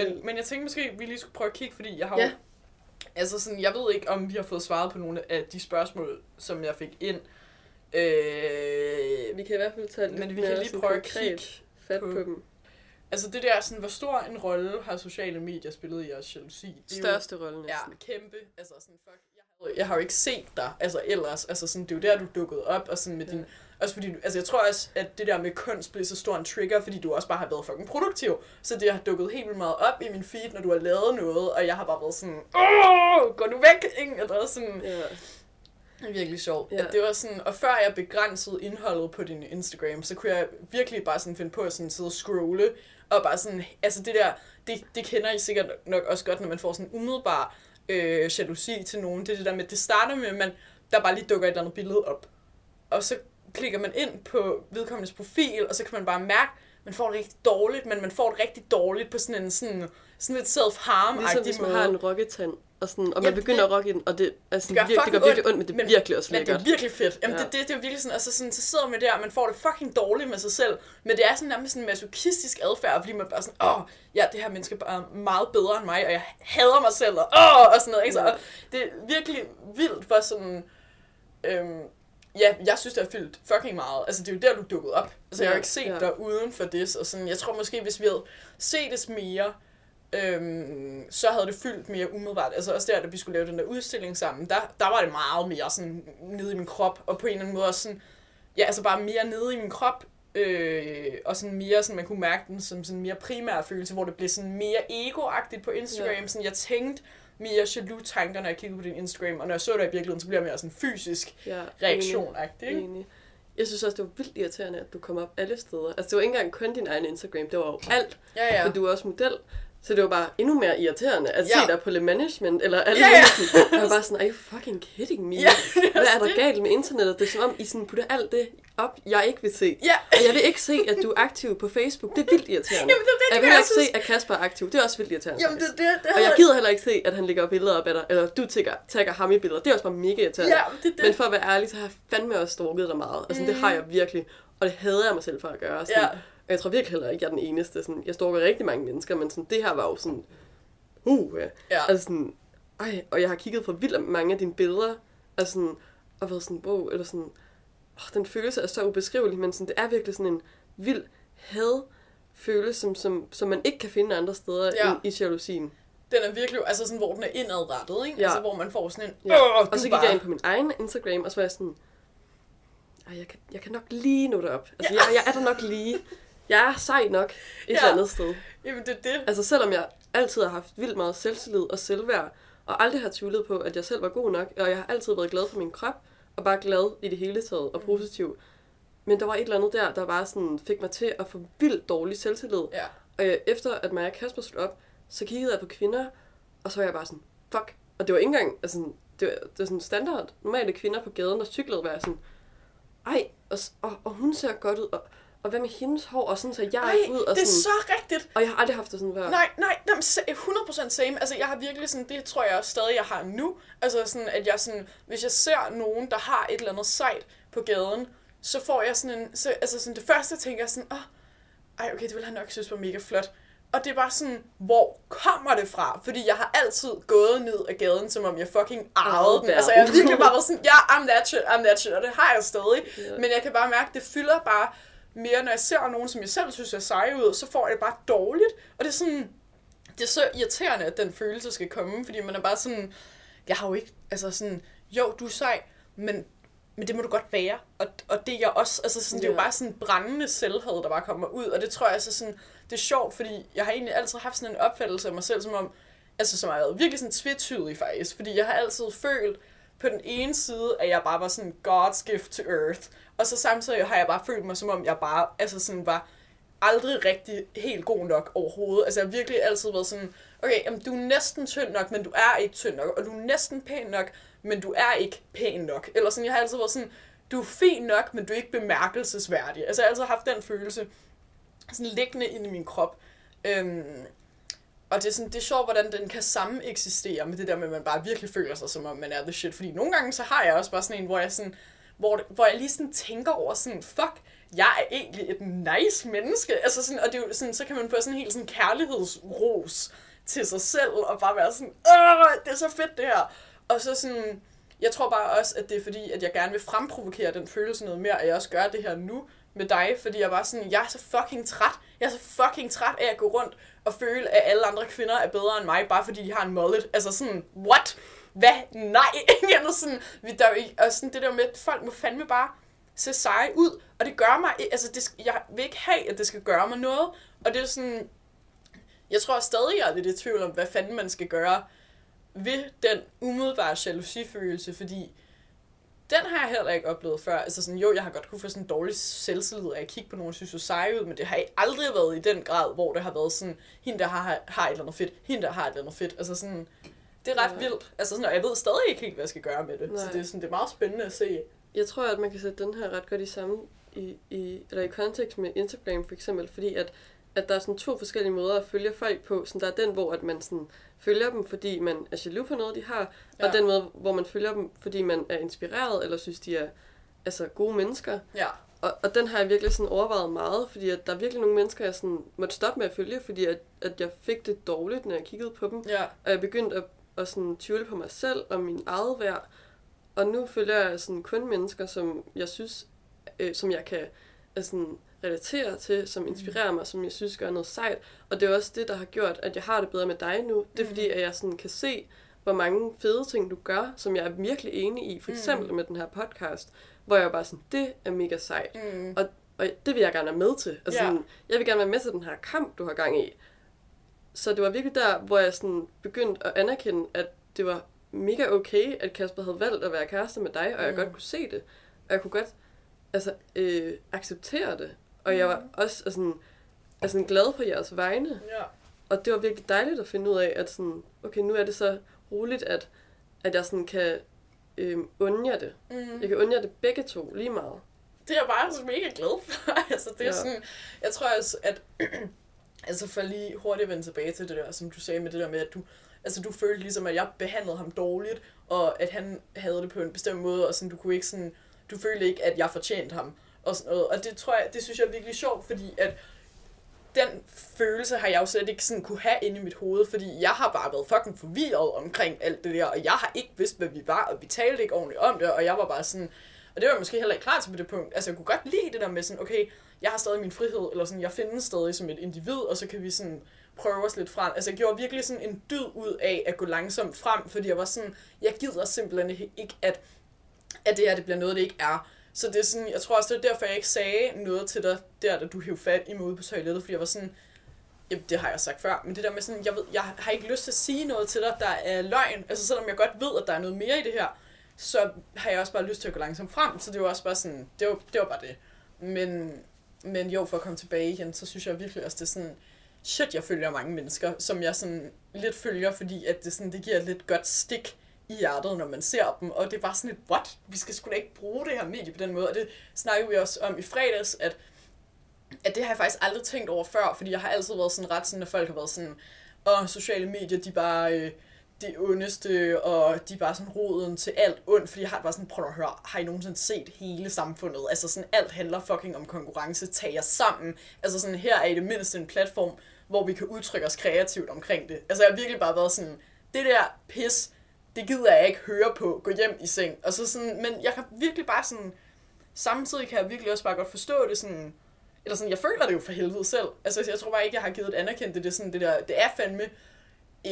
Men, men jeg tænkte måske, at vi lige skulle prøve at kigge, fordi jeg har ja. Altså sådan, jeg ved ikke, om vi har fået svaret på nogle af de spørgsmål, som jeg fik ind. Øh, vi kan i hvert fald tage Men vi kan lige prøve at kigge fat på, på dem. Altså det der, sådan, hvor stor en rolle har sociale medier spillet i jeres jalousi? Største rolle næsten. Ja, kæmpe. Altså sådan, fuck, jeg, jeg har jo ikke set dig, altså ellers. Altså sådan, det er jo der, du dukkede op, og sådan med ja. din også fordi, altså jeg tror også, at det der med kunst bliver så stor en trigger, fordi du også bare har været fucking produktiv. Så det har dukket helt vildt meget op i min feed, når du har lavet noget, og jeg har bare været sådan, åh, gå nu væk, ikke? Eller sådan, ja. Det er virkelig sjovt. Ja. At det var sådan, og før jeg begrænsede indholdet på din Instagram, så kunne jeg virkelig bare sådan finde på at sådan sidde og scrolle, og bare sådan, altså det der, det, det kender I sikkert nok også godt, når man får sådan umiddelbar øh, jalousi til nogen. Det er det der med, det starter med, at man, der bare lige dukker et eller andet billede op. Og så klikker man ind på vedkommendes profil, og så kan man bare mærke, man får det rigtig dårligt, men man får det rigtig dårligt på sådan en sådan, sådan lidt self-harm-agtig ligesom hvis man har en rokketand, og, sådan, og man ja, begynder det, at rocke den, og det, altså, det, gør, virkelig, det gør virkelig ondt, men det er men, virkelig også lækkert. Men det er virkelig fedt. Jamen, ja. det, det, det, er virkelig sådan, altså sådan, så sidder man der, og man får det fucking dårligt med sig selv, men det er sådan nærmest sådan en masochistisk adfærd, fordi man bare sådan, åh, ja, det her menneske er meget bedre end mig, og jeg hader mig selv, og åh, og sådan noget, ikke? Så, og det er virkelig vildt for sådan, øhm, Ja, jeg synes, det har fyldt fucking meget. Altså, det er jo der, du dukkede op. Altså, jeg har ikke set ja. dig uden for det. Og sådan, jeg tror måske, hvis vi havde set det mere, øhm, så havde det fyldt mere umiddelbart. Altså også der, da vi skulle lave den der udstilling sammen, der, der var det meget mere sådan nede i min krop, og på en eller anden måde også sådan, ja, altså bare mere nede i min krop, øh, og sådan mere sådan, man kunne mærke den som sådan mere primær følelse, hvor det blev sådan mere egoagtigt på Instagram. Ja. Sådan, jeg tænkte, mere jaloux tanker, når jeg kigger på din Instagram, og når jeg så dig i virkeligheden, så bliver jeg mere sådan fysisk ja, reaktion enig, enig. Jeg synes også, det var vildt irriterende, at du kom op alle steder. Altså, det var ikke engang kun din egen Instagram, det var jo alt. Ja, ja. For du er også model. Så det var bare endnu mere irriterende at ja. se dig på Le Management, eller alle ja, ja. Jeg var bare sådan, are you fucking kidding me? Ja, Hvad er der galt med internettet? Det er som om, I sådan putter alt det op, jeg ikke vil se. Ja. Og jeg vil ikke se, at du er aktiv på Facebook. Det er vildt irriterende. Jamen, det, det, jeg vil heller ikke synes... se, at Kasper er aktiv. Det er også vildt irriterende. Jamen, det, det, det, og jeg gider heller ikke se, at han lægger billeder op af dig, eller du tagger, tagger ham i billeder. Det er også bare mega irriterende. Ja, det, det. Men for at være ærlig, så har jeg fandme også stalket dig meget. Altså, mm. det har jeg virkelig. Og det hader jeg mig selv for at gøre. Sådan, ja. Og jeg tror virkelig heller ikke, jeg er den eneste. Sådan, jeg stalker rigtig mange mennesker, men sådan, det her var jo sådan uh, ja. ja. Altså sådan, ej, og jeg har kigget på vildt mange af dine billeder, og sådan, og været sådan, wow, eller sådan, oh, den følelse er så ubeskrivelig, men sådan, det er virkelig sådan en vild had følelse, som, som, som man ikke kan finde andre steder ja. end i jalousien. Den er virkelig, altså sådan, hvor den er indadrettet, ikke? Ja. Altså, hvor man får sådan en, ja. Og så gik bare... jeg ind på min egen Instagram, og så var jeg sådan, ej, jeg kan, jeg kan nok lige nå det op. Altså, ja. jeg, jeg er der nok lige. Jeg er sej nok et ja. eller andet sted. Jamen, det er det. Altså, selvom jeg altid har haft vildt meget selvtillid og selvværd, og aldrig har tvivlet på, at jeg selv var god nok, og jeg har altid været glad for min krop, og bare glad i det hele taget, og mm. positiv. Men der var et eller andet der, der bare sådan fik mig til at få vildt dårlig selvtillid. Ja. Og efter at Maja Kasper stod op, så kiggede jeg på kvinder, og så var jeg bare sådan, fuck. Og det var ikke engang, altså, det var, det var sådan standard. Normale kvinder på gaden, der cyklede, var sådan, ej, og, og, og hun ser godt ud, og og hvad med hendes hår, og sådan så jeg Ej, ud. Og det er sådan, så rigtigt. Og jeg har aldrig haft det sådan før. Nej, nej, 100% same. Altså, jeg har virkelig sådan, det tror jeg også stadig, jeg har nu. Altså sådan, at jeg sådan, hvis jeg ser nogen, der har et eller andet sejt på gaden, så får jeg sådan en, så, altså sådan det første, jeg tænker sådan, åh, oh, ej okay, det ville han nok synes var mega flot. Og det er bare sådan, hvor kommer det fra? Fordi jeg har altid gået ned ad gaden, som om jeg fucking ejede den. Altså jeg har virkelig bare været sådan, ja, yeah, I'm that shit, I'm that shit, og det har jeg stadig. Yeah. Men jeg kan bare mærke, det fylder bare mere, når jeg ser nogen, som jeg selv synes er seje ud, så får jeg det bare dårligt. Og det er sådan, det er så irriterende, at den følelse skal komme, fordi man er bare sådan, jeg har jo ikke, altså sådan, jo, du er sej, men, men det må du godt være. Og, og det er jeg også, altså sådan, det er jo bare sådan brændende selvhed, der bare kommer ud, og det tror jeg altså sådan, det er sjovt, fordi jeg har egentlig altid haft sådan en opfattelse af mig selv, som om, altså som har været virkelig sådan tvetydig faktisk, fordi jeg har altid følt, på den ene side, at jeg bare var sådan God's gift to earth, og så samtidig har jeg bare følt mig, som om jeg bare, altså sådan var aldrig rigtig helt god nok overhovedet. Altså jeg har virkelig altid været sådan, okay, jamen, du er næsten tynd nok, men du er ikke tynd nok, og du er næsten pæn nok, men du er ikke pæn nok. Eller sådan, jeg har altid været sådan, du er fin nok, men du er ikke bemærkelsesværdig. Altså jeg har altid haft den følelse, sådan liggende inde i min krop. Øhm, og det er, sådan, det er sjovt, hvordan den kan samme eksistere med det der med, at man bare virkelig føler sig, som om man er the shit. Fordi nogle gange, så har jeg også bare sådan en, hvor jeg, sådan, hvor, hvor jeg lige sådan tænker over sådan, fuck, jeg er egentlig et nice menneske. Altså sådan, og det er jo sådan, så kan man få sådan en helt sådan kærlighedsros til sig selv, og bare være sådan, åh, det er så fedt det her. Og så sådan, jeg tror bare også, at det er fordi, at jeg gerne vil fremprovokere den følelse noget mere, at jeg også gør det her nu med dig, fordi jeg var sådan, jeg er så fucking træt. Jeg er så fucking træt af at gå rundt og føle, at alle andre kvinder er bedre end mig, bare fordi de har en mullet. Altså sådan, what? Hvad? Nej! jeg er sådan, vi, der, og sådan det der med, at folk må fandme bare se seje ud, og det gør mig, altså det, jeg vil ikke have, at det skal gøre mig noget, og det er sådan, jeg tror stadig, jeg er lidt i tvivl om, hvad fanden man skal gøre ved den umiddelbare jalousifølelse, fordi den har jeg heller ikke oplevet før. Altså sådan, jo, jeg har godt kunne få sådan en dårlig selvtillid af at kigge på nogen, synes så seje ud, men det har aldrig været i den grad, hvor det har været sådan, hende der har, har et eller andet fedt, hende der har et eller andet fedt. Altså sådan, det er ret ja. vildt. Altså sådan, og jeg ved stadig ikke helt, hvad jeg skal gøre med det. Nej. Så det er, sådan, det er meget spændende at se. Jeg tror, at man kan sætte den her ret godt i samme i, i, eller i kontekst med Instagram for eksempel, fordi at, at der er sådan to forskellige måder at følge folk på. Sådan, der er den, hvor at man sådan følger dem, fordi man er jaloux på noget, de har, ja. og den måde, hvor man følger dem, fordi man er inspireret, eller synes, de er altså, gode mennesker. Ja. Og, og den har jeg virkelig sådan overvejet meget, fordi at der er virkelig nogle mennesker, jeg sådan måtte stoppe med at følge, fordi at, at jeg fik det dårligt, når jeg kiggede på dem. Ja. Og jeg begyndte at, at sådan tvivle på mig selv og min eget værd. Og nu følger jeg sådan kun mennesker, som jeg synes, øh, som jeg kan altså, relatere til, som inspirerer mig, som jeg synes gør noget sejt. Og det er også det, der har gjort, at jeg har det bedre med dig nu. Det er fordi, at jeg sådan kan se, hvor mange fede ting du gør, som jeg er virkelig enig i. For eksempel med den her podcast, hvor jeg bare sådan, det er mega sejt. Mm. Og, og det vil jeg gerne være med til. Altså, Ja. sådan, jeg vil gerne være med til den her kamp, du har gang i. Så det var virkelig der, hvor jeg sådan begyndte at anerkende, at det var mega okay, at Kasper havde valgt at være kæreste med dig, og jeg Mm. godt kunne se det. Og jeg kunne godt altså, øh, acceptere det. Og jeg var også altså, altså, glad på jeres vegne. Ja. Og det var virkelig dejligt at finde ud af, at sådan, okay, nu er det så roligt, at, at jeg sådan kan øh, jer det. Mm. Jeg kan unde jer det begge to lige meget. det er jeg bare så mega glad for. altså, det er Ja. sådan, jeg tror også, at, altså for lige hurtigt at vende tilbage til det der, som du sagde med det der med, at du, altså du følte ligesom, at jeg behandlede ham dårligt, og at han havde det på en bestemt måde, og sådan, du kunne ikke sådan, du følte ikke, at jeg fortjente ham, og sådan noget. Og det tror jeg, det synes jeg er virkelig sjovt, fordi at den følelse har jeg jo slet ikke sådan kunne have inde i mit hoved, fordi jeg har bare været fucking forvirret omkring alt det der, og jeg har ikke vidst, hvad vi var, og vi talte ikke ordentligt om det, og jeg var bare sådan, og det var jeg måske heller ikke klar til på det punkt. Altså, jeg kunne godt lide det der med sådan, okay, jeg har stadig min frihed, eller sådan, jeg findes stadig som et individ, og så kan vi sådan prøve os lidt frem. Altså, jeg gjorde virkelig sådan en dyd ud af at gå langsomt frem, fordi jeg var sådan, jeg gider simpelthen ikke, at, at det her det bliver noget, det ikke er. Så det er sådan, jeg tror også, det er derfor, jeg ikke sagde noget til dig, der, da du hævde fat i mig ude på toilettet, fordi jeg var sådan, Jamen, det har jeg sagt før, men det der med sådan, jeg, ved, jeg har ikke lyst til at sige noget til dig, der er løgn. Altså selvom jeg godt ved, at der er noget mere i det her, så har jeg også bare lyst til at gå langsomt frem. Så det var også bare sådan, det var, det var bare det. Men, men jo, for at komme tilbage igen, så synes jeg virkelig også, det er sådan, shit, jeg følger mange mennesker, som jeg sådan lidt følger, fordi at det, sådan, det giver et lidt godt stik i hjertet, når man ser dem, og det er bare sådan et, what? Vi skal sgu da ikke bruge det her medie på den måde, og det snakkede vi også om i fredags, at at det har jeg faktisk aldrig tænkt over før, fordi jeg har altid været sådan ret sådan, at folk har været sådan, og sociale medier, de bare, øh, det ondeste, og de er bare sådan roden til alt ondt, fordi jeg har bare sådan, prøv at høre, har I nogensinde set hele samfundet? Altså sådan, alt handler fucking om konkurrence, tag jer sammen. Altså sådan, her er i det mindste en platform, hvor vi kan udtrykke os kreativt omkring det. Altså jeg har virkelig bare været sådan, det der pis, det gider jeg ikke høre på, gå hjem i seng. Og så sådan, men jeg kan virkelig bare sådan, samtidig kan jeg virkelig også bare godt forstå det sådan, eller sådan, jeg føler det jo for helvede selv. Altså, jeg tror bare ikke, jeg har givet et anerkendt det. Det er, sådan, det der, det er fandme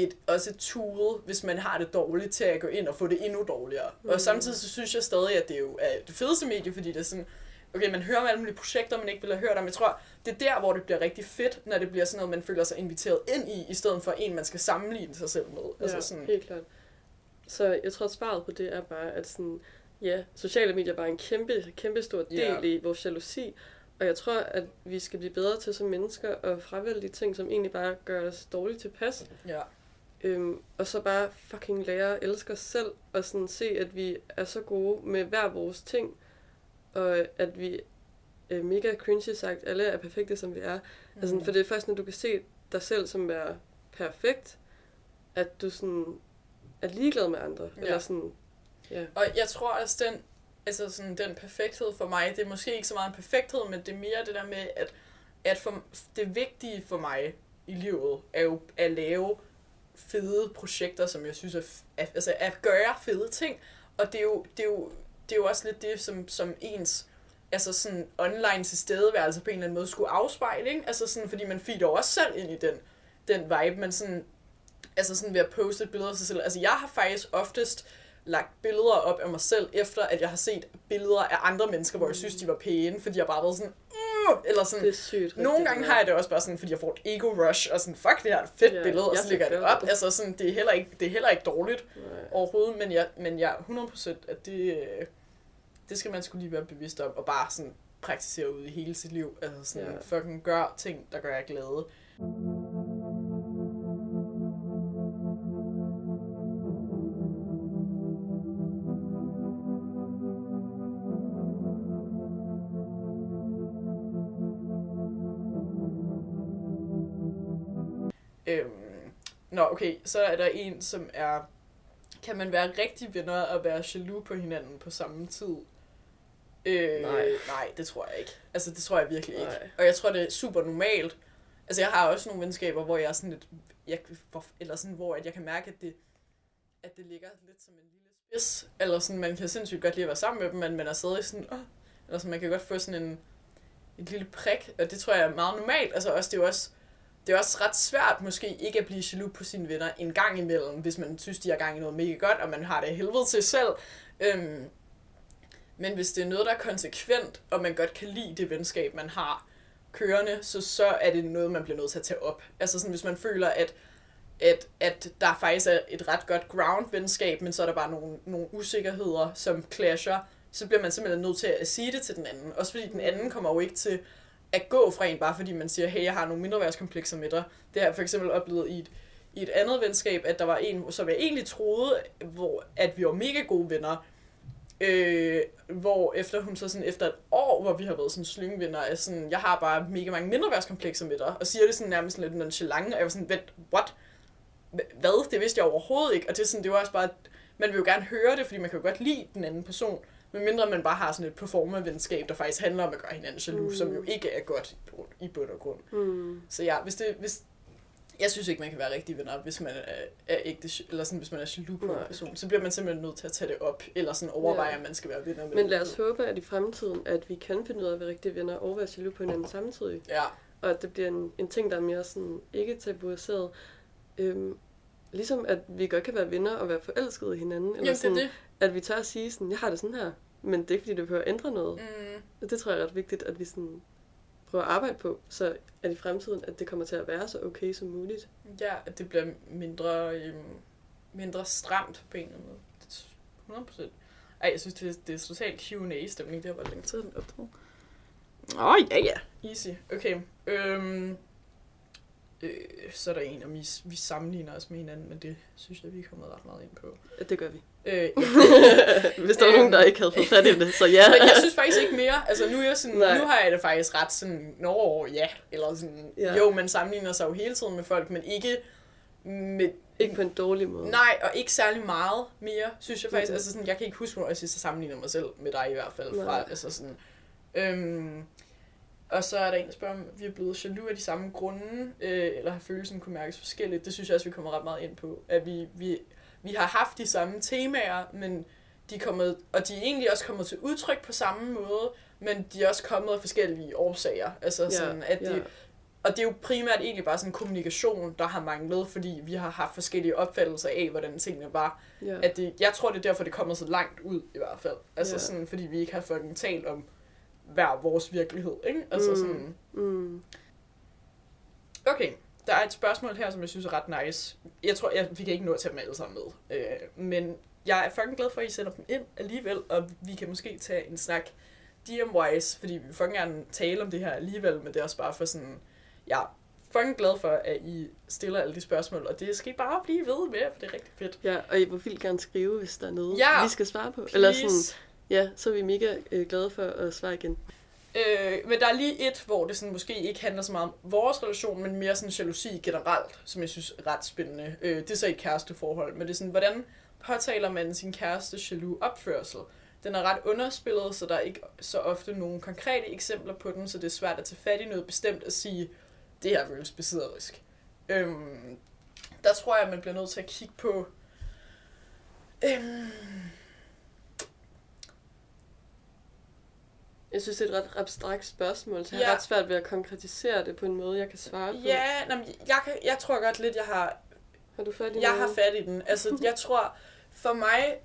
et, også tool, hvis man har det dårligt, til at gå ind og få det endnu dårligere. Mm. Og samtidig så synes jeg stadig, at det er jo er det fedeste medie, fordi det er sådan, okay, man hører om alle mulige projekter, man ikke vil have hørt om. Jeg tror, det er der, hvor det bliver rigtig fedt, når det bliver sådan noget, man føler sig inviteret ind i, i stedet for en, man skal sammenligne sig selv med. Altså, ja, sådan. helt klart. Så jeg tror, svaret på det er bare, at sådan, ja, sociale medier er bare en kæmpe, kæmpe stor del ja. i vores jalousi. Og jeg tror, at vi skal blive bedre til som mennesker at fravælge de ting, som egentlig bare gør os dårligt tilpas. Ja. Øhm, og så bare fucking lære at elske os selv, og sådan se, at vi er så gode med hver vores ting, og at vi er mega cringy sagt, alle er perfekte, som vi er. Mm. Altså, for det er først, når du kan se dig selv som er perfekt, at du sådan er ligeglad med andre. Ja. Eller sådan, ja. Og jeg tror også, den, altså sådan, den perfekthed for mig, det er måske ikke så meget en perfekthed, men det er mere det der med, at, at for, det vigtige for mig i livet er jo at lave fede projekter, som jeg synes er, er, altså at gøre fede ting. Og det er jo, det er jo, det er jo også lidt det, som, som ens altså sådan online tilstedeværelse på en eller anden måde skulle afspejle, ikke? Altså sådan, fordi man feeder også selv ind i den, den vibe, man sådan, altså sådan ved at poste billeder af sig selv. Altså jeg har faktisk oftest lagt billeder op af mig selv, efter at jeg har set billeder af andre mennesker, hvor jeg synes, de var pæne, fordi jeg bare har været sådan, eller sådan. Det er sygt. Nogle gange har jeg det også bare sådan, fordi jeg får et ego-rush, og sådan, fuck, det her er et fedt ja, billede, og så lægger jeg det op. Altså sådan, det er heller ikke, det er heller ikke dårligt Nej. overhovedet, men jeg, men jeg er 100% at det, det skal man skulle lige være bevidst om, og bare sådan praktisere ud i hele sit liv. Altså sådan, ja. fucking gør ting, der gør jeg glade. Øhm, nå, okay, så er der en, som er, kan man være rigtig venner og være jaloux på hinanden på samme tid? Øh, nej. nej, det tror jeg ikke. Altså, det tror jeg virkelig ikke. Nej. Og jeg tror, det er super normalt. Altså, jeg har også nogle venskaber, hvor jeg er sådan lidt, jeg, eller sådan, hvor at jeg kan mærke, at det, at det ligger lidt som en lille spids. Eller sådan, man kan sindssygt godt lide at være sammen med dem, men man er stadig sådan, åh, eller sådan, man kan godt få sådan en, et lille prik, og det tror jeg er meget normalt. Altså også, det er jo også, det er også ret svært måske ikke at blive jaloux på sine venner en gang imellem, hvis man synes, de har gang i noget mega godt, og man har det helvede til selv. Øhm, men hvis det er noget, der er konsekvent, og man godt kan lide det venskab, man har kørende, så, så er det noget, man bliver nødt til at tage op. Altså sådan, hvis man føler, at, at, at der faktisk er et ret godt ground-venskab, men så er der bare nogle, nogle usikkerheder, som clasher, så bliver man simpelthen nødt til at sige det til den anden. Også fordi den anden kommer jo ikke til at gå fra en, bare fordi man siger, hey, jeg har nogle mindreværdskomplekser med dig. Det har jeg for eksempel oplevet i et, i et andet venskab, at der var en, som jeg egentlig troede, hvor, at vi var mega gode venner, Øh, hvor efter hun så sådan efter et år, hvor vi har været sådan slyngevenner, er sådan, jeg har bare mega mange mindreværdskomplekser med dig, og siger det sådan nærmest lidt nonchalant, og jeg var sådan, vent, what? Hvad? Det vidste jeg overhovedet ikke, og det er sådan, det var også bare, man vil jo gerne høre det, fordi man kan jo godt lide den anden person, men mindre man bare har sådan et performer-venskab, der faktisk handler om at gøre hinanden jaloux, mm. som jo ikke er godt i bund og grund. Mm. Så ja, hvis, det, hvis, jeg synes ikke, man kan være rigtig venner, hvis man er, er ægte, eller sådan, hvis man er jaloux på en person. Så bliver man simpelthen nødt til at tage det op, eller sådan overveje, ja. at man skal være venner med Men lad os håbe, at i fremtiden, at vi kan finde ud af at være rigtige venner, og være jaloux på hinanden samtidig. Ja. Og at det bliver en, en ting, der er mere sådan, ikke tabuiseret. Øhm, ligesom at vi godt kan være venner og være forelskede i hinanden. Eller Jamen, sådan, det. At vi tør at sige sådan, jeg har det sådan her, men det er ikke, fordi det behøver at ændre noget. Mm. Og det tror jeg er ret vigtigt, at vi sådan prøve at arbejde på, så at i fremtiden, at det kommer til at være så okay som muligt. Ja, at det bliver mindre, øhm, mindre stramt på en eller anden måde. 100 procent. Ej, jeg synes, det er, det er totalt Q&A-stemning. Det har bare længe tid, den optog. Åh, oh, ja, ja. Easy. Okay. Øhm, øh, så er der en, og vi, vi sammenligner os med hinanden, men det synes jeg, vi er kommet ret meget ind på. Ja, det gør vi. Øh, ja. Hvis der var nogen, der ikke havde fået fat i det, så ja. Men jeg synes faktisk ikke mere. Altså nu, er jeg sådan, nu har jeg det faktisk ret sådan, nå ja, eller sådan, ja. jo, man sammenligner sig jo hele tiden med folk, men ikke med, Ikke på en dårlig måde. nej, og ikke særlig meget mere, synes jeg faktisk. Mhm. Altså sådan, jeg kan ikke huske, hvornår jeg sidst har sammenlignet mig selv med dig i hvert fald. Fra, Nej. altså sådan, øhm, og så er der en, der spørger, om vi er blevet jaloux af de samme grunde, øh, eller har følelsen kunne mærkes forskelligt. Det synes jeg også, vi kommer ret meget ind på. At vi, vi, vi har haft de samme temaer, men de er kommet, og de er egentlig også kommet til udtryk på samme måde, men de er også kommet af forskellige årsager. Altså sådan, at de, og det er jo primært egentlig bare sådan kommunikation, der har manglet, fordi vi har haft forskellige opfattelser af, hvordan tingene var. ja. At det, jeg tror, det er derfor, det kommer så langt ud i hvert fald. Altså Ja. sådan, fordi vi ikke har fucking talt om hver vores virkelighed, ikke? Altså Mm. sådan, Mm. okay, der er et spørgsmål her, som jeg synes er ret nice. Jeg tror, jeg fik ikke nå at tage dem alle sammen med. Øh, men jeg er fucking glad for, at I sender dem ind alligevel, og vi kan måske tage en snak DM-wise, fordi vi vil fucking gerne tale om det her alligevel, men det er også bare for sådan, ja, fucking glad for, at I stiller alle de spørgsmål, og det skal I bare blive ved med, for det er rigtig fedt. Ja, og I må vildt gerne skrive, hvis der er noget, Ja, vi skal svare på. Please. Eller sådan, ja, så er vi mega øh, glade for at svare igen. Øh, men der er lige et, hvor det sådan måske ikke handler så meget om vores relation, men mere sådan jalousi generelt, som jeg synes er ret spændende. Øh, det er så i et kæresteforhold, men det er sådan, hvordan påtaler man sin kæreste jaloux opførsel? Den er ret underspillet, så der er ikke så ofte nogle konkrete eksempler på den, så det er svært at tage fat i noget bestemt at sige, det her føles besidderisk. Øhm, der tror jeg, man bliver nødt til at kigge på... Øhm, Jeg synes, det er et ret abstrakt spørgsmål, så jeg Ja. har ret svært ved at konkretisere det på en måde, jeg kan svare på. ja, men jeg, kan, jeg tror godt lidt, jeg har Har du fat i Jeg noget? har fat i den. Altså, jeg tror, for mig,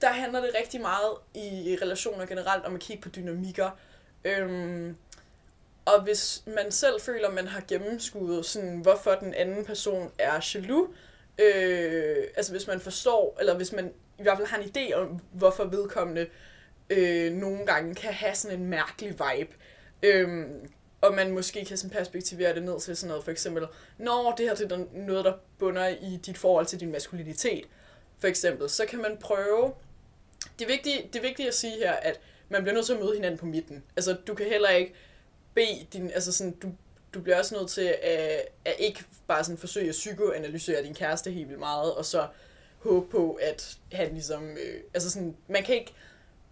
der handler det rigtig meget i relationer generelt om at kigge på dynamikker. Øhm, og hvis man selv føler, man har gennemskuet, sådan, hvorfor den anden person er jaloux, øh, altså hvis man forstår, eller hvis man i hvert fald har en idé om, hvorfor vedkommende øh, nogle gange kan have sådan en mærkelig vibe, øhm, og man måske kan sådan perspektivere det ned til sådan noget, for eksempel, når det her det er noget, der bunder i dit forhold til din maskulinitet, for eksempel, så kan man prøve, det er vigtigt, det er vigtigt at sige her, at man bliver nødt til at møde hinanden på midten. Altså, du kan heller ikke bede din, altså sådan, du, du bliver også nødt til at, at ikke bare sådan forsøge at psykoanalysere din kæreste helt vildt meget, og så håbe på, at han ligesom, øh, altså sådan, man kan ikke,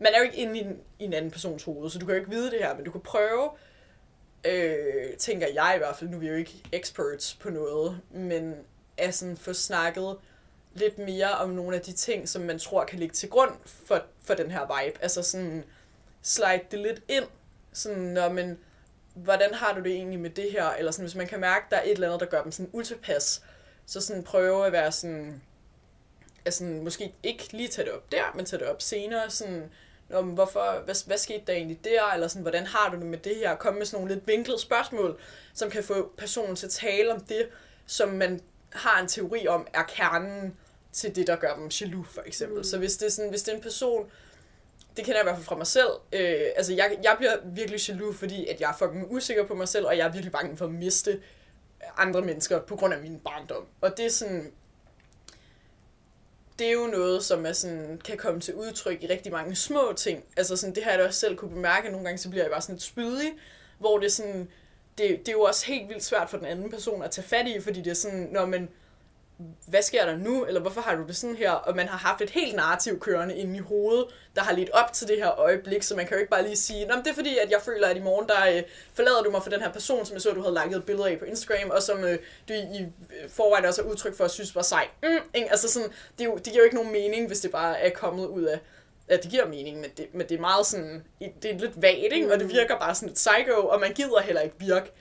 man er jo ikke inde i en, i en anden persons hoved, så du kan jo ikke vide det her, men du kan prøve, øh, tænker jeg i hvert fald, nu er vi jo ikke experts på noget, men at sådan få snakket lidt mere om nogle af de ting, som man tror kan ligge til grund for, for den her vibe. Altså sådan, slide det lidt ind, sådan, når man, hvordan har du det egentlig med det her? Eller sådan, hvis man kan mærke, der er et eller andet, der gør dem sådan utilpas, så sådan prøve at være sådan, altså måske ikke lige tage det op der, men tage det op senere, sådan, om hvorfor, hvad, hvad skete der egentlig der, eller sådan, hvordan har du det med det her, komme med sådan nogle lidt vinklede spørgsmål, som kan få personen til at tale om det, som man har en teori om, er kernen til det, der gør dem jaloux, for eksempel. Mm. Så hvis det, er sådan, hvis det er en person, det kender jeg i hvert fald fra mig selv, øh, altså jeg, jeg bliver virkelig jaloux, fordi at jeg er fucking usikker på mig selv, og jeg er virkelig bange for at miste andre mennesker på grund af min barndom. Og det er sådan, det er jo noget, som er sådan, kan komme til udtryk i rigtig mange små ting. Altså sådan, det har jeg da også selv kunne bemærke. Nogle gange så bliver jeg bare sådan lidt spydig, hvor det er sådan, det, det er jo også helt vildt svært for den anden person at tage fat i, fordi det er sådan, når man, hvad sker der nu, eller hvorfor har du det sådan her, og man har haft et helt narrativ kørende inde i hovedet, der har lidt op til det her øjeblik, så man kan jo ikke bare lige sige, Nå, men det er fordi, at jeg føler, at i morgen, der øh, forlader du mig for den her person, som jeg så, du havde lagt et billede af på Instagram, og som øh, du i, forvejen også har udtryk for at synes var sej. Mm, ikke? Altså sådan, det, er jo, det giver jo ikke nogen mening, hvis det bare er kommet ud af, Ja, det giver mening, men det, men det er meget sådan, det er lidt vagt, ikke? Mm. og det virker bare sådan lidt psycho, og man gider heller ikke virke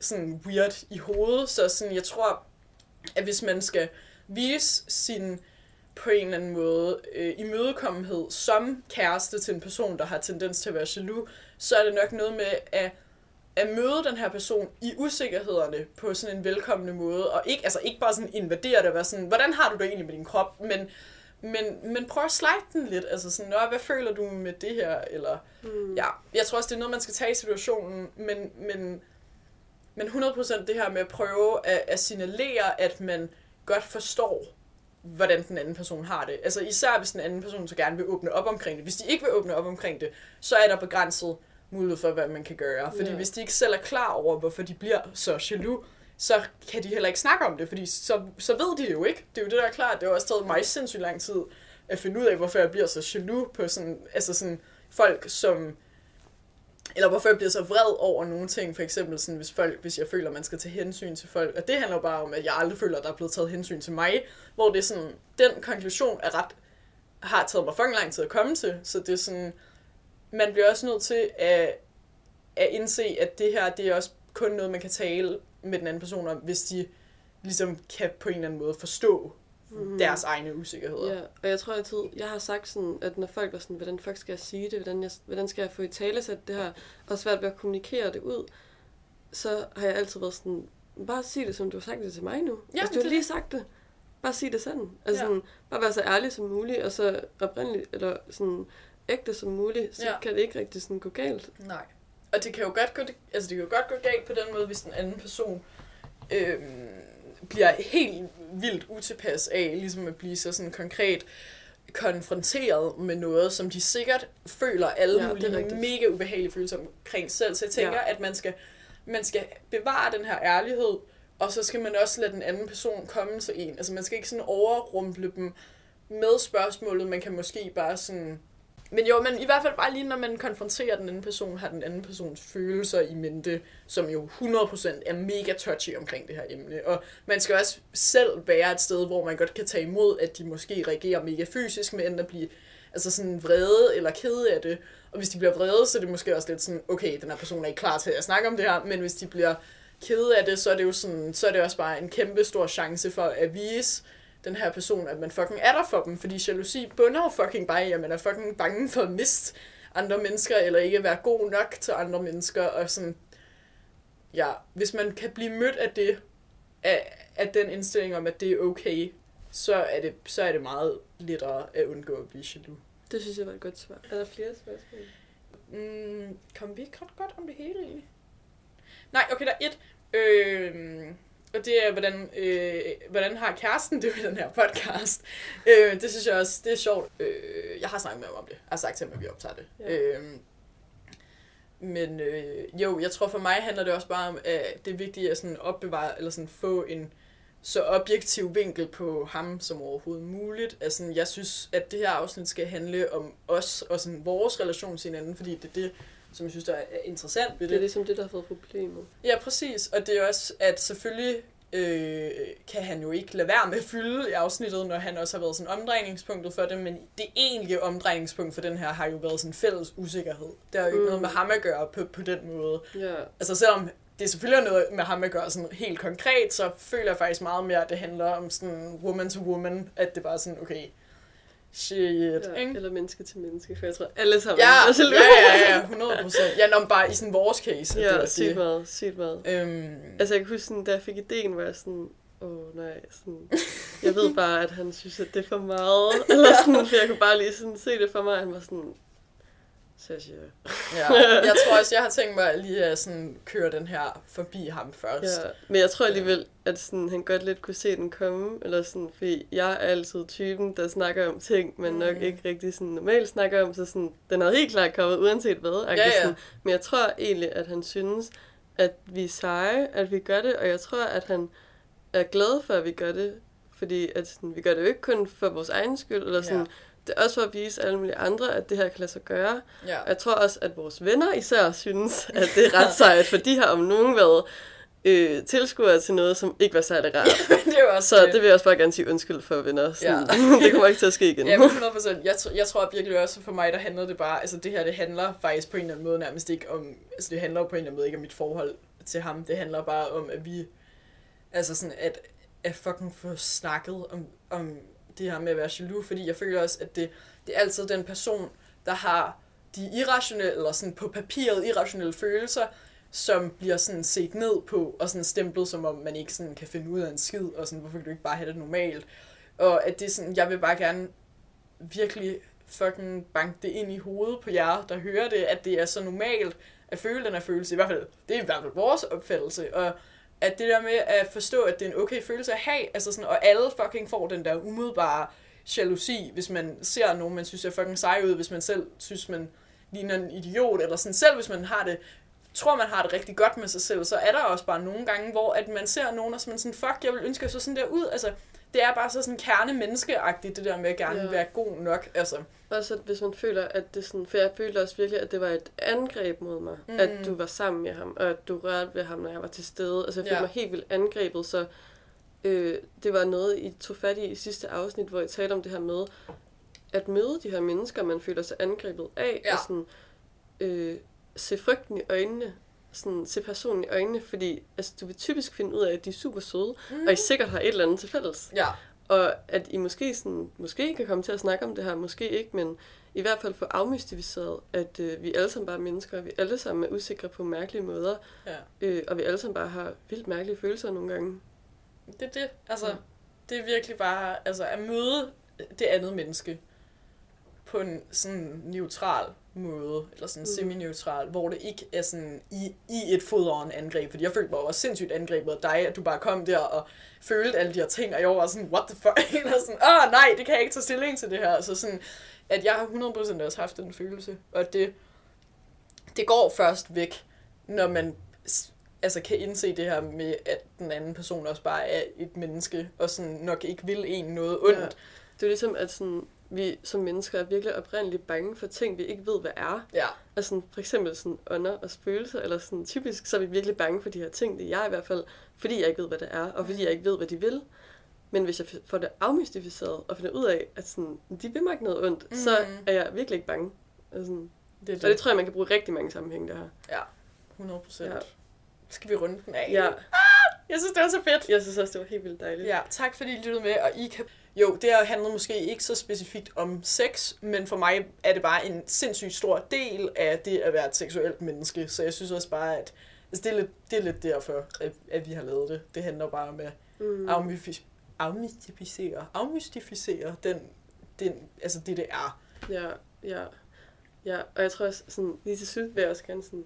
sådan weird i hovedet, så sådan, jeg tror, at hvis man skal vise sin på en eller anden måde øh, imødekommenhed som kæreste til en person, der har tendens til at være jaloux, så er det nok noget med at, at møde den her person i usikkerhederne på sådan en velkommende måde, og ikke, altså ikke bare sådan invadere det og være sådan, hvordan har du det egentlig med din krop, men, men, men prøv at slide den lidt, altså sådan, Nå, hvad føler du med det her, eller, Mm. ja, jeg tror også, det er noget, man skal tage i situationen, men, men, men 100% det her med at prøve at, at signalere, at man godt forstår, hvordan den anden person har det. Altså især hvis den anden person så gerne vil åbne op omkring det. Hvis de ikke vil åbne op omkring det, så er der begrænset mulighed for, hvad man kan gøre. Fordi Ja. hvis de ikke selv er klar over, hvorfor de bliver så jaloux, så kan de heller ikke snakke om det, fordi så, så ved de det jo ikke. Det er jo det, der er klart. Det har også taget mig sindssygt lang tid at finde ud af, hvorfor jeg bliver så jaloux på sådan, altså sådan folk, som eller hvorfor jeg bliver så vred over nogle ting, for eksempel sådan, hvis, folk, hvis jeg føler, at man skal tage hensyn til folk. Og det handler bare om, at jeg aldrig føler, at der er blevet taget hensyn til mig, hvor det er sådan, den konklusion er ret, har taget mig for lang tid at komme til, så det er sådan, man bliver også nødt til at, at indse, at det her, det er også kun noget, man kan tale med den anden person om, hvis de ligesom kan på en eller anden måde forstå mm. deres egne usikkerheder. Ja, og jeg tror altid, jeg har sagt sådan, at når folk er sådan, hvordan fuck skal jeg sige det, hvordan, jeg, hvordan skal jeg få i tale sat det her, og svært ved at kommunikere det ud, så har jeg altid været sådan, bare sig det, som du har sagt det til mig nu. Ja, altså, du har lige sagt det. Bare sig det sådan. Altså Ja. sådan, bare være så ærlig som muligt, og så oprindeligt, eller sådan ægte som muligt, så Ja. kan det ikke rigtig sådan gå galt. Nej. Og det kan jo godt gå, altså det kan jo godt gå galt på den måde, hvis den anden person øhm, bliver helt vildt utilpas af ligesom at blive så sådan konkret konfronteret med noget, som de sikkert føler alle Ja, mulige mega ubehagelige følelser omkring selv. Så jeg tænker, ja. at man skal, man skal bevare den her ærlighed, og så skal man også lade den anden person komme til en. Altså man skal ikke sådan overrumple dem med spørgsmålet, man kan måske bare sådan... Men jo, men i hvert fald bare lige når man konfronterer den anden person, har den anden persons følelser i mente, som jo 100% er mega touchy omkring det her emne. Og man skal også selv være et sted, hvor man godt kan tage imod, at de måske reagerer mega fysisk, med enten at blive altså sådan vrede eller kede af det. Og hvis de bliver vrede, så er det måske også lidt sådan, okay, den her person er ikke klar til at snakke om det her, men hvis de bliver kede af det, så er det jo sådan, så er det også bare en kæmpe stor chance for at vise den her person, at man fucking er der for dem, fordi jalousi bunder jo fucking bare i, at man er fucking bange for at miste andre mennesker, eller ikke være god nok til andre mennesker, og sådan, ja, hvis man kan blive mødt af det, af, af den indstilling om, at det er okay, så er det, så er det meget lettere at undgå at blive jaloux. Det synes jeg var et godt svar. Er der flere spørgsmål? Mm, kom vi ikke ret godt om det hele egentlig? Nej, okay, der er et. Øh, og det er, hvordan, øh, hvordan har kæresten det med den her podcast? Øh, det synes jeg også, det er sjovt. Øh, jeg har snakket med ham om det. Jeg har sagt til ham, at vi optager det. Ja. Øh, men øh, jo, jeg tror for mig handler det også bare om, at det er vigtigt at sådan opbevare, eller sådan få en så objektiv vinkel på ham som overhovedet muligt. Altså, jeg synes, at det her afsnit skal handle om os og sådan vores relation til hinanden, fordi det er det, som jeg synes, der er interessant ved Det det. er ligesom det, der har fået problemer. Ja, præcis. Og det er også, at selvfølgelig øh, kan han jo ikke lade være med at fylde i afsnittet, når han også har været sådan omdrejningspunktet for det, men det egentlige omdrejningspunkt for den her har jo været sådan fælles usikkerhed. Det har jo ikke Mm. noget med ham at gøre på, på den måde. Ja, Altså selvom det selvfølgelig har noget med ham at gøre sådan helt konkret, så føler jeg faktisk meget mere, at det handler om sådan woman to woman, at det bare er sådan, okay, shit, ja. ikke? eller menneske til menneske, for jeg tror alle sammen Ja, er ja, ja, ja, 100 procent. Ja, når bare i sådan vores case, at det Ja, var sygt det. meget, sygt meget. Øhm, Altså, jeg kan huske, sådan, da jeg fik ideen, var jeg sådan, åh oh, nej, sådan, jeg ved bare, at han synes, at det er for meget. Eller sådan, for jeg kunne bare lige sådan se det for mig, han var sådan, Sasha. ja. Jeg tror også, jeg har tænkt mig lige at sådan køre den her forbi ham først. Ja, men jeg tror alligevel, at sådan, han godt lidt kunne se den komme, eller sådan, fordi jeg er altid typen, der snakker om ting, man nok Mm. ikke rigtig sådan normalt snakker om, så sådan, den havde helt klart kommet, uanset hvad. Ja, ja. Sådan. Men jeg tror egentlig, at han synes, at vi er seje, at vi gør det, og jeg tror, at han er glad for, at vi gør det, fordi at sådan, vi gør det jo ikke kun for vores egen skyld, eller sådan, Ja. det er også for at vise alle mulige andre, at det her kan lade sig gøre. Ja. Og jeg tror også, at vores venner især synes, at det er ret sejt, for de har om nogen været øh, tilskuere til noget, som ikke var særlig rart. det også Så det vil jeg også bare gerne sige undskyld for, venner. Sådan, det kommer ikke til at ske igen. Ja, men 100%. Jeg, tr- jeg tror virkelig også, for mig, der handler det bare, altså det her, det handler faktisk på en eller anden måde nærmest ikke om, altså det handler på en eller anden måde ikke om mit forhold til ham. Det handler bare om, at vi, altså sådan, at, at fucking få snakket om, om det her med at være jaloux, fordi jeg føler også, at det, det er altid den person, der har de irrationelle, eller sådan på papiret irrationelle følelser, som bliver sådan set ned på, og sådan stemplet, som om man ikke sådan kan finde ud af en skid, og sådan, hvorfor kan du ikke bare have det normalt? Og at det er sådan, jeg vil bare gerne virkelig fucking banke det ind i hovedet på jer, der hører det, at det er så normalt at føle den her følelse. I hvert fald, det er i hvert fald vores opfattelse. Og at det der med at forstå, at det er en okay følelse at have, altså sådan, og alle fucking får den der umiddelbare jalousi, hvis man ser nogen, man synes er fucking sej ud, hvis man selv synes, man ligner en idiot, eller sådan selv, hvis man har det tror, man har det rigtig godt med sig selv, så er der også bare nogle gange, hvor at man ser nogen, og så man sådan, fuck, jeg vil ønske, at så sådan der ud. Altså, det er bare så sådan kernemenneskeagtigt, det der med at gerne Ja. være god nok. Altså, Også at hvis man føler, at det sådan... For jeg følte også virkelig, at det var et angreb mod mig. Mm. At du var sammen med ham, og at du rørte ved ham, når jeg var til stede. Altså jeg følte Ja. mig helt vildt angrebet, så... Øh, det var noget, I tog fat i i sidste afsnit, hvor I talte om det her med at møde de her mennesker, man føler sig angrebet af, Ja. og sådan, øh, se frygten i øjnene, sådan, se personen i øjnene, fordi altså, du vil typisk finde ud af, at de er super søde, mm. og I sikkert har et eller andet til fælles. ja. Og at I måske, sådan, måske kan komme til at snakke om det her, måske ikke, men i hvert fald få afmystificeret, at øh, vi alle sammen bare er mennesker, og vi alle sammen er usikre på mærkelige måder, ja. øh, og vi alle sammen bare har vildt mærkelige følelser nogle gange. Det er det. Altså, Ja. det er virkelig bare altså, at møde det andet menneske på en sådan neutral måde, eller sådan Mm. semi-neutral, hvor det ikke er sådan i, i et foderen angreb, fordi jeg følte mig også sindssygt angrebet af dig, at du bare kom der og følte alle de her ting, og jeg var sådan, what the fuck, eller sådan, åh nej, det kan jeg ikke tage stilling til det her, så sådan, at jeg har 100% også haft den følelse, og det, det går først væk, når man altså kan indse det her med, at den anden person også bare er et menneske, og sådan nok ikke vil en noget ondt. Ja. Det er ligesom, at sådan, vi som mennesker er virkelig oprindeligt bange for ting, vi ikke ved, hvad er. Ja, Altså sådan, for eksempel sådan ånder og spøgelser, eller sådan typisk, så er vi virkelig bange for de her ting. Det er jeg i hvert fald, fordi jeg ikke ved, hvad det er, og fordi jeg ikke ved, hvad de vil. Men hvis jeg får det afmystificeret og finder ud af, at sådan, de vil mig ikke noget ondt, mm. så er jeg virkelig ikke bange. Altså, sådan, det er og det det. tror jeg, man kan bruge rigtig mange sammenhænge, det her. Ja, 100 procent. Ja. Skal vi runde den af? Ja, Jeg synes, det var så fedt. jeg synes også, det var helt vildt dejligt. Ja, tak fordi I lyttede med, og I kan... Jo, det handler måske ikke så specifikt om sex, men for mig er det bare en sindssygt stor del af det at være et seksuelt menneske, så jeg synes også bare, at altså det, er lidt, det er lidt derfor, at, vi har lavet det. Det handler bare om at Mm. afmyfi- afmystificere, afmystificere den, den, altså det, det er. Ja, ja. Ja, og jeg tror også, sådan, lige til slut vil jeg også gerne sådan,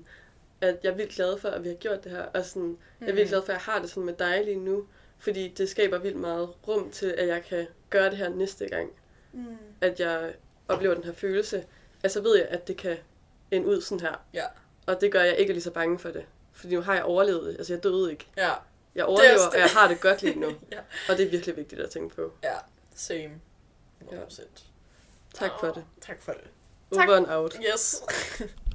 at jeg er vildt glad for, at vi har gjort det her, og sådan, jeg er vildt glad for, at jeg har det sådan med dig lige nu, fordi det skaber vildt meget rum til, at jeg kan gøre det her næste gang. Mm. At jeg oplever den her følelse, altså ved jeg, at det kan ende ud sådan her. Ja. Og det gør, at jeg ikke lige så bange for det. Fordi nu har jeg overlevet det. Altså, jeg døde ikke. Ja, Jeg overlever, det. og jeg har det godt lige nu. Ja. Og det er virkelig vigtigt at tænke på. ja, same. 100%. Tak for det. Tak for det. Over and out. Yes.